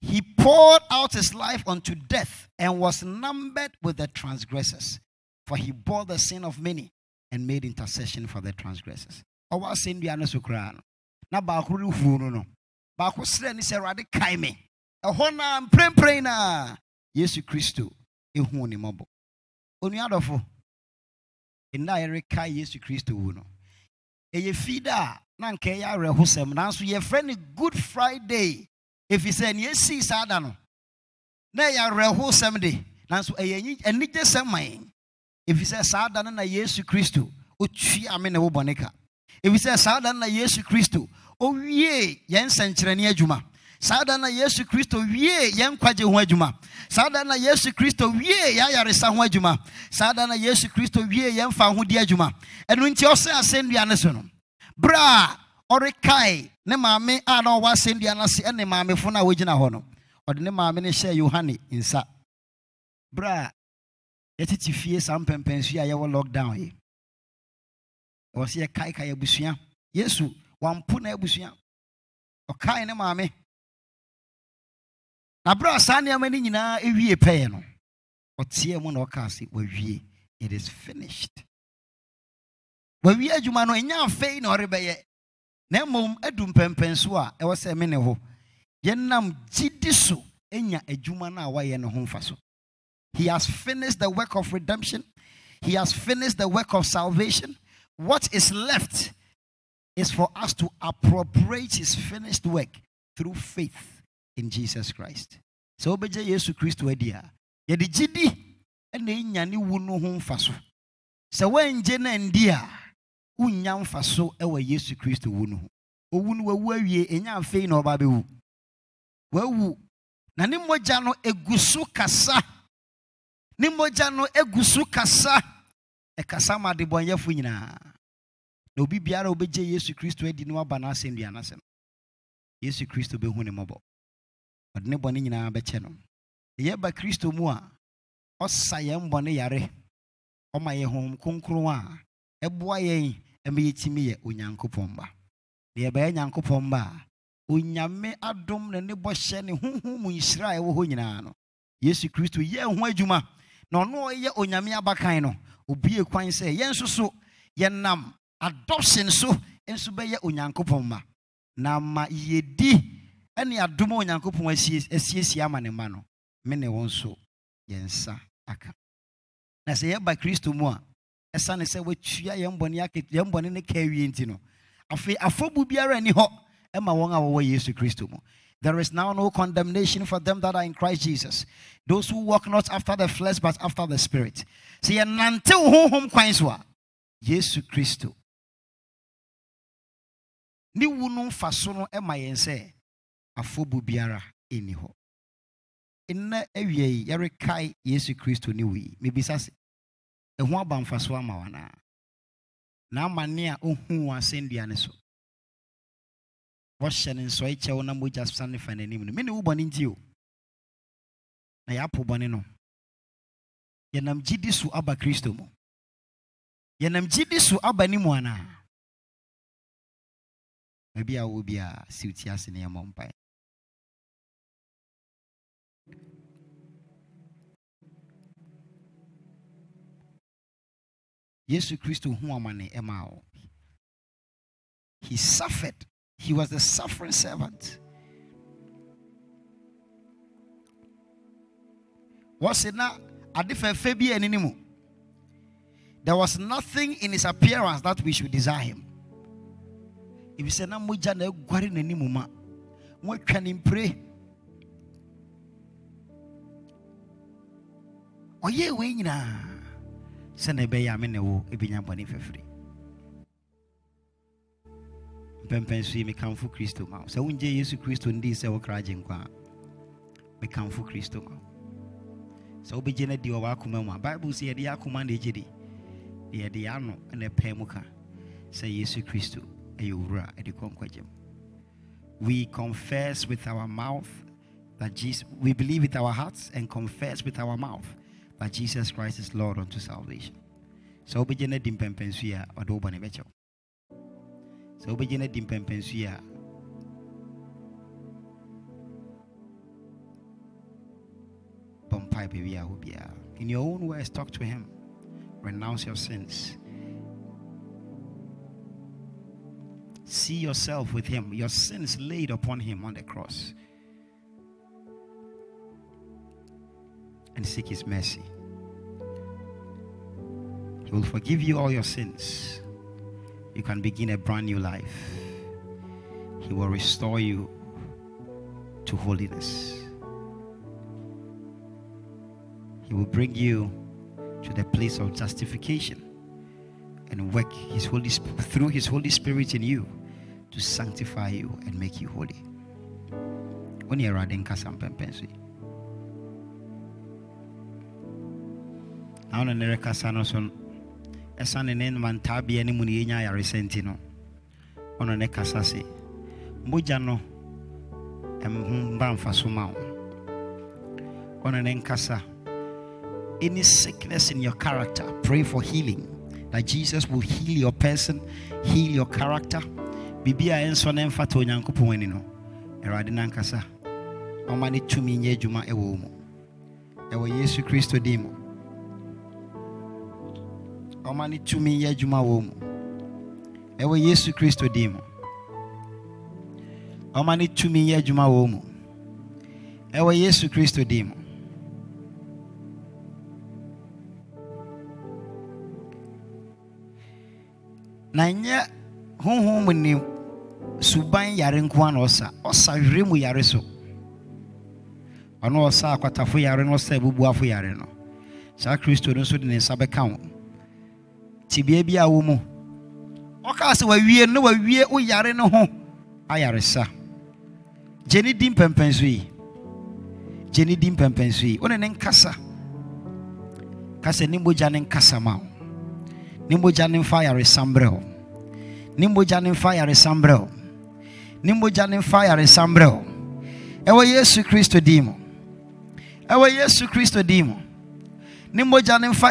[SPEAKER 2] he poured out his life unto death and was numbered with the transgressors for he bore the sin of many and made intercession for the transgressors. Ɔwɔ asɛnnua no so koraa no na baako rehuo no no baako srɛ ne sɛ awurade kae me. Ɛhɔ na mprempren na yesu kristo ɛhuu ne mmɔbɔ. Onua adɔfo nna a yɛreka yesu kristo wu no ɛyɛ fida a na nka ɛyɛ awerɛhosɛm nanso good friday ɛfiri sɛ ne ɛsii saa da no na ɛyɛ awerɛhosɛm de nanso ɛyɛ anyi- anigye sɛm ma yɛn ɛfiri sɛ saa da no na yesu kristo ɔtua me ne wo bɔne ka ɛfiri saa da no na yesu kristo ɔwie yɛn nsɛnkyerɛnne adwuma. Saa da na yesu kristo wie yɛn nkwagye ho adwuma. Saa da na yesu kristo wie yɛn ayaresa ho adwuma. Saa da na yesu kristo wie yɛn fa ahodi adwuma. Ɛno nti ɔsɛ asɛnnua no so no berɛ a ɔrekae ne maame a na ɔwɔ asɛnnua no ase ɛne maamefo no a wɔgyina hɔ no ɔde ne maame no hyɛɛ yohane nsa. Berɛ a yɛtete fie saa mpɛmpɛnsu a yɛwɔ lockdown yi. Ɛwɔ sɛ yɛkaekae abusua. Yesu wampo na abusua. Ɔkae ne maame. Na berɛ a saa nneɛma no nyinaa ɛwie pɛɛ no ɔteɛ mu na ɔkaa se wawie it is finished. Wawie adwuma no ɛnya afei na ɔrebɛyɛ. Na mmom adu mpɛmpɛnso a ɛwɔ sɛ me ne hɔ yɛnam gyidi so anya adwuma no a wayɛ no ho mfa so he has finished the work of redemption he has finished the work of salvation what is left is for us to appropriate his finished work through faith in Jesus Christ. So obegye Yesu Kristo adi a yɛde gyidi na enya ne wu no ho mfa so. Sɛ wɔngye na ndi a wonya mfa so wɔ Yesu Kristo wu no ho. Owu no wawu awie enya afei na ɔba bɛwu. Wawu na ne mogya no egu kasa. Ne mogya no egu so kasa. Ɛkasa ma adebɔnyɛfo nyinaa. na obi biara a obɛgye yesu kristo adi no aba n'asɛnnua no ase no yesu kristo bɛhu ne mmɔbɔ. Ɔde ne bɔne nyinaa bɛkyɛ no. Yɛba kristo mu a ɔsa yɛn bɔne yare. Ɔma yɛ honhom kronkron a ɛboa yɛn ɛma yɛtumi yɛ onyankopɔn ba. Na yɛbɛyɛ nyankopɔn ba a onyame adom na ne bɔhyɛ ne honhom mu nhyira a ɛwɔ hɔ nyinaa no yesu kristo yɛ ho adwuma. Na ɔno ɔyɛ onyame abakan no obie kwan sɛ yɛn nso so yɛnam adoption so nso bɛyɛ onyankopɔn ma. Na ma yɛdi ne adom a onyankopɔn asiesie ama ne ma no me ne wɔn so yɛn nsa aka. Na sɛ yɛba kristo mu a ɛsane sɛ watua yɛn bɔne ne ka awie nti no afei afɔbu biara ni hɔ ɛma wɔn a wɔwɔ yesu kristo mu. There is now no condemnation for them that are in Christ Jesus. Those who walk not after the flesh but after the spirit. See, nante honhom kwan so a Yesu Kristo ne wu no mfa so no ma yɛn sɛ afɔbu biara ɛnni hɔ. Nnɛ awie yi ne se na amane a ɔhuu asɛnnua ne wɔhyɛ ne nsɔe kyɛw na mogya sane fa n'anim no mene wo bɔne nti o na yɛapo bɔne no. Yɛnam gyidi so aba kristo mu yɛnam gyidi so aba ne mu anaa baabi a wɔ biara si ti ase ne yɛmmɔ mpae yesu kristo hu he suffered he was the suffering servant. Na ani ne mu there was nothing in his appearance that we should desire him. Ebisɛ na mogya na aguare n'anim ma. Wɔatwa ne mpire. Ɔyɛ wei nyinaa sɛna ɛbɛyɛ a me ne wo ɛbɛnya bɔne fɛfiri mpɛmpɛn so yi mekamfo kristo ma sɛ wongye yesu kristo sɛ wokra a mekamfo kristo ma sɛ wobɛgye no di mu a bible sɛ yɛde yɛ akoma na ɛgye di? Na yɛde yɛ ano na mu ka sɛ yesu kristo ɛyɛ owura ɛde kɔ we confess with our mouth that Jesus, we believe with our hearts and confess with our mouth that Jesus Christ is Lord unto salvation. So wobɛgye no di mpɛmpɛnsu yi a ɔde wo bɔne bɛkyɛw sɛ wobɛgye no di mpɛmpɛnsu yi a bɔ baabi a wo biara. In your own words talk to him. Renounce your sins. See yourself with him. Your sins laid upon him on the cross. And seek his mercy. He will forgive you all your sins you can begin a brand new life. He will restore you to holiness. He will bring you to the place of justification and work his holy through his holy spirit in you to sanctify you and make you holy. Son, ɛsane ne mantabea no mu ne yɛnya ayaresa nti no. Ɔno ne kasa se mogya no ɛho mba mfa so ma wo ɔno ne nkasa. Any sickness in your character pray for healing. That jesus will heal your person heal your character. Biribi a ɛnsɔ ne mfata onyankopɔn ani no. Awurade no ankasa ɔma ne tumi nyɛ adwuma ɛwɔ mu ɛwɔ yesu kristo din mu ɔma ne tumi yɛ adwuma wɔ mu ɛwɔ yesu kristo din mu ɔma ne tumi yɛ adwuma wɔ mu ɛwɔ yesu kristo din mu na nyɛ honhom mu ne suban yare nko a na ɔsa ɔsa werɛ mu yare so. Ɔno ɔsa akwatafo yare no ɔsa abubuafo yare no. Saa kristo no nso de ne nsa bɛka wo. Tibea bi a wo mu. Ɔkaa sɛ wawie no wawie wo yare no ho. Ayaresa gye ne di mpɛmpɛn so yi. Gye ne di mpɛmpɛn so yi. Wone ne nkasa. Ka sɛ ne mogya ne nkasa ma wo. Ne mogya ne mfa ayaresa mbrɛ wo. Ne mfa ayaresa mbrɛ wo. Ne mfa ayaresa ɛwɔ yesu kristo din mu. Ɛwɔ yesu kristo din mu. Ne ne mfa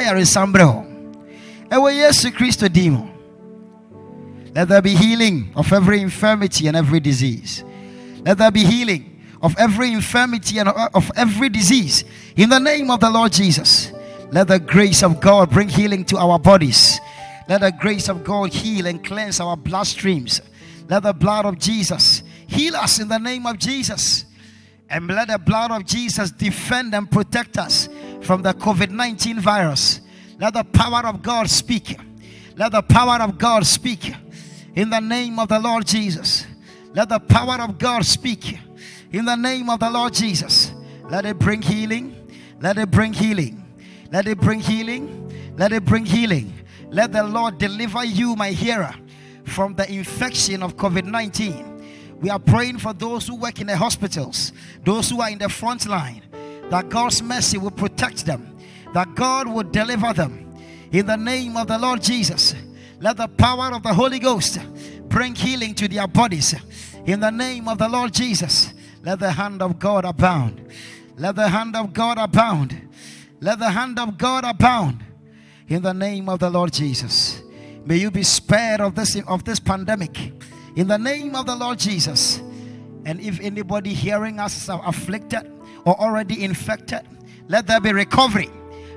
[SPEAKER 2] ɛwɔ yesu kristo din mu let there be healing of every infirmity and every disease. Let there be healing of every infirmity and uh, of every disease. In the name of the lord jesus let the grace of god bring healing to our bodies. Let the grace of god heal and cleanse our bloodstreams. Let the blood of jesus heal us in the name of jesus. And let the blood of jesus defend and protect us from the covid-19 virus let the power of God speak. Let the power of God speak in the name of the Lord Jesus. Let the power of God speak in the name of the Lord Jesus. Let it bring healing. Let it bring healing. Let it bring healing. Let it bring healing. Let the Lord deliver you, my hearer, from the infection of COVID 19. We are praying for those who work in the hospitals, those who are in the front line, that God's mercy will protect them that God would deliver them in the name of the Lord Jesus. Let the power of the Holy Ghost bring healing to their bodies in the name of the Lord Jesus. Let the hand of God abound. Let the hand of God abound. Let the hand of God abound in the name of the Lord Jesus. May you be spared of this of this pandemic in the name of the Lord Jesus. And if anybody hearing us is afflicted or already infected, let there be recovery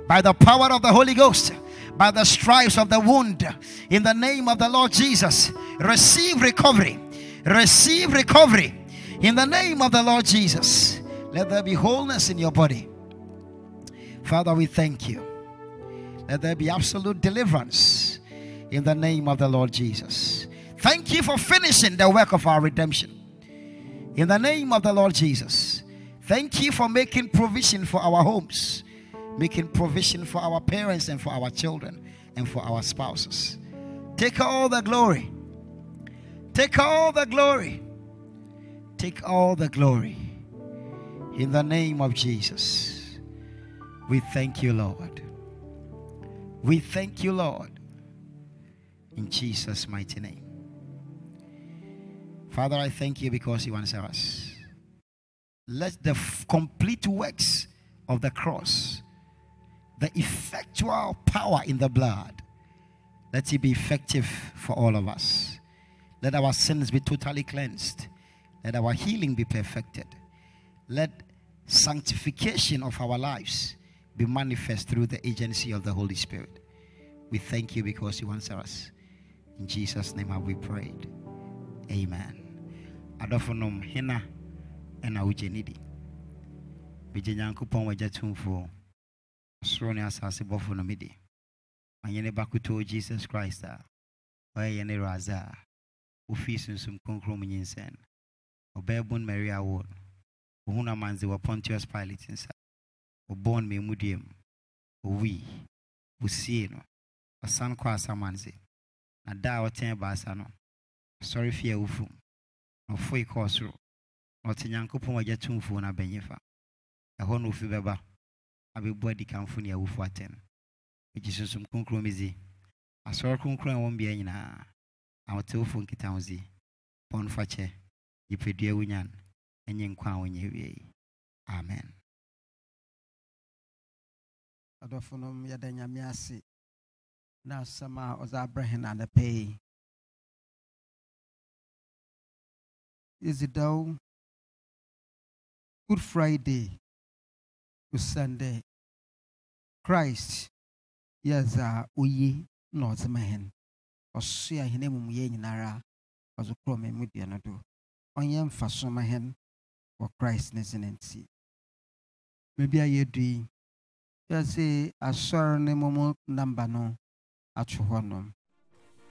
[SPEAKER 2] by the power of the Holy Ghost, by the stripes of the wound, in the name of the Lord Jesus. Receive recovery. Receive recovery in the name of the Lord Jesus. Let there be wholeness in your body. Father, we thank you. Let there be absolute deliverance in the name of the Lord Jesus. Thank you for finishing the work of our redemption. In the name of the Lord Jesus. Thank you for making provision for our homes making provision for our parents and for our children and for our spouses. Take all the glory. Take all the glory. Take all the glory. In the name of Jesus, we thank you, Lord. We thank you, Lord. In Jesus' mighty name. Father, I thank you because you answer us. Let the f- complete works of the cross the effectual power in the blood. Let it be effective for all of us. Let our sins be totally cleansed. Let our healing be perfected. Let sanctification of our lives be manifest through the agency of the Holy Spirit. We thank you because you answer us. In Jesus' name have we prayed. Amen. Adofonom hina ena ujenidi. Bije nyankopɔn wagya soro ne asase bɔfo no mede. Ɔnyɛ ne bakotoo jesus christ a ɔyɛ yɛ ne raza a wofii sunsum kronkron mu nyinsɛn. Ɔbɛɛbon mary awo no ɔhunu amanze wɔ pontius pilate nsa. No memmudua mu wɔsie no. Ɔsan kɔ asamanse na da a ɔtɛn baasa no ɔsɔre fie a na ɔfoe kɔɔ soro. Na ɔte nyankopɔn agya tumfuo no abɛnyifa ɛhɔ na ofi bɛba. Abɛbu adikanfo ne awufo atɛn ɛgye sunsum kronkron mi dzi. Asɔre kronkron a ɛwɔ mbea nyinaa ahotewfo nkita ho dzi. Bɔn fakyɛ yipadua wonyan ɛnyɛ nkwa a wonyɛ awiei amen.
[SPEAKER 1] Adɔfonom yɛda nyame ase. Na asɛm a ɔdze abrɛ hɛn anɔpa yi. Yɛdzidaw good friday. Osiane dɛ christ yɛ dza oyi na ɔdze ma hɛn ɔsoa hɛn amumuyɛ nyinara ɔdze korɔ ma mu dua no do. Ɔnyɛ mfaso ma hɛn wɔ christ ne dze no nti. Baabi a yɛdu yi yɛsɛ asɔre ne mɔmɔ namba no ato hɔnom.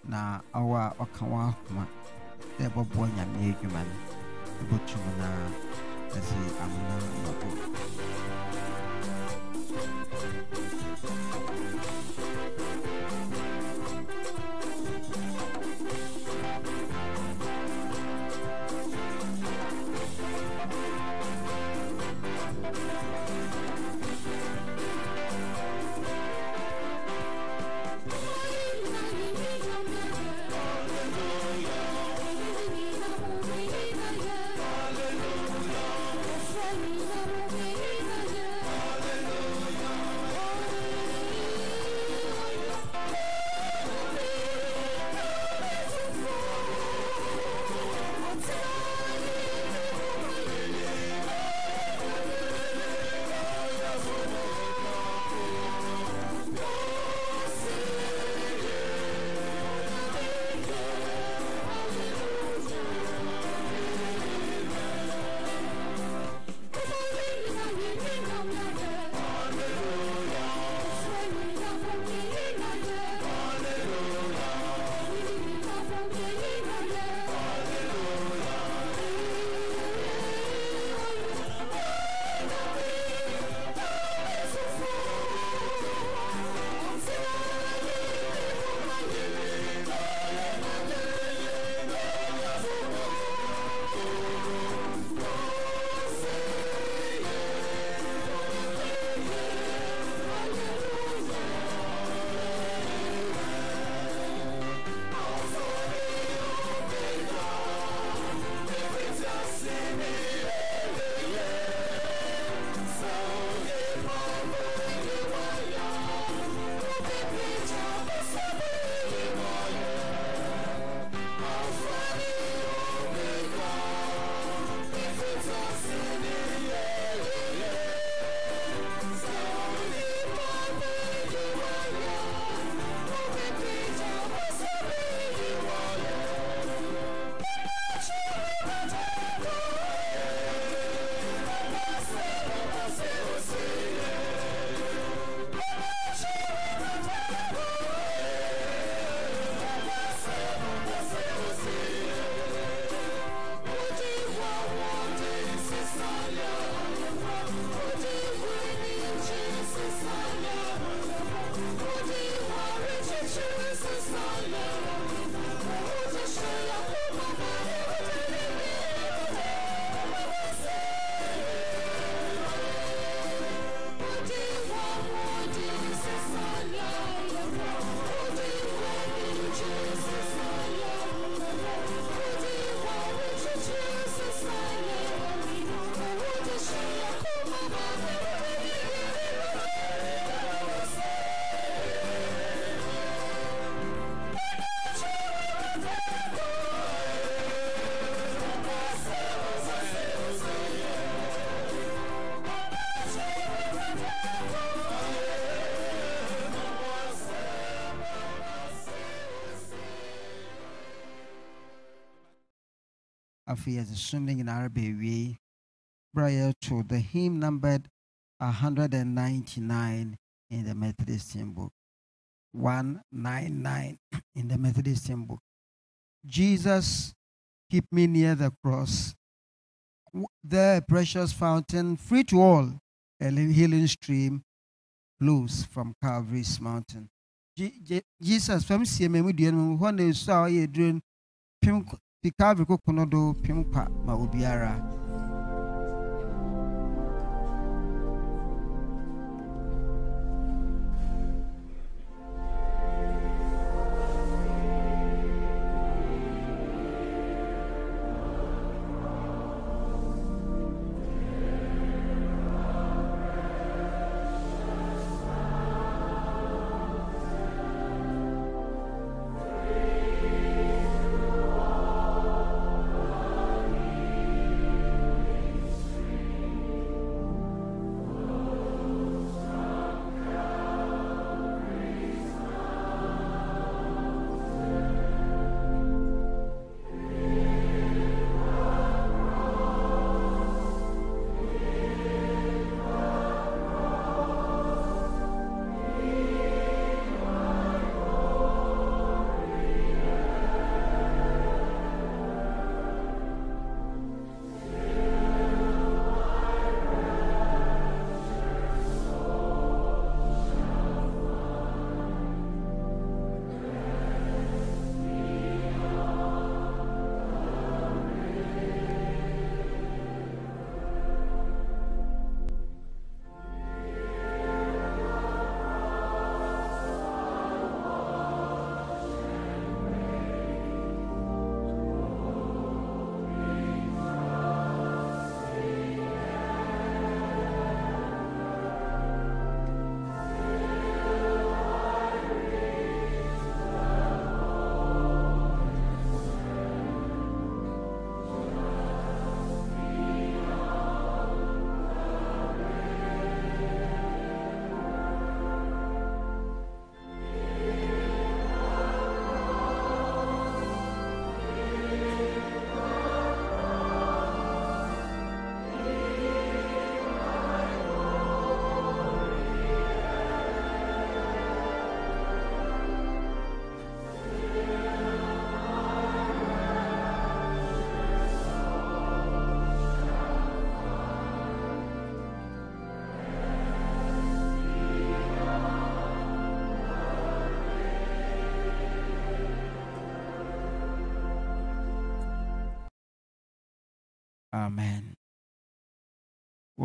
[SPEAKER 1] Na awɔ a ɔka wɔn akoma dɛ ɛbɛboa nyame adwuma no. Ɛbɛtum na ɛsɛ amena mmɔbɔ. Jesus, my Lord. Afei yɛdze som no nyinaa baawie berɛ a the hymn numbered 199 in the methodist hymn book. 199 in the methodist hymn book. Jesus keep me near the cross. A precious fountain free to all a healing stream flows from calvary's mountain. Je- Je- jesus fam sie ma mu kɔ- fi calvary koko no do pem kwa ma obiara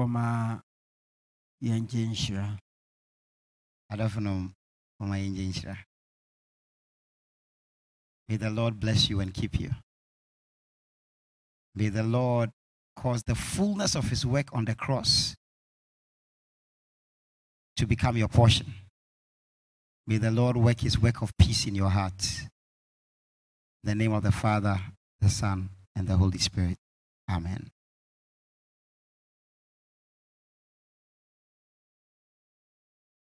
[SPEAKER 1] wɔma yɛngye nhyira.
[SPEAKER 2] Mama yɛngye nhyira. May the lord bless you and keep you. May the lord cause the fullness of his work on the cross to become your portion. May the lord work his work of peace in your heart. In the name of the father the son and the holy spirit. Amen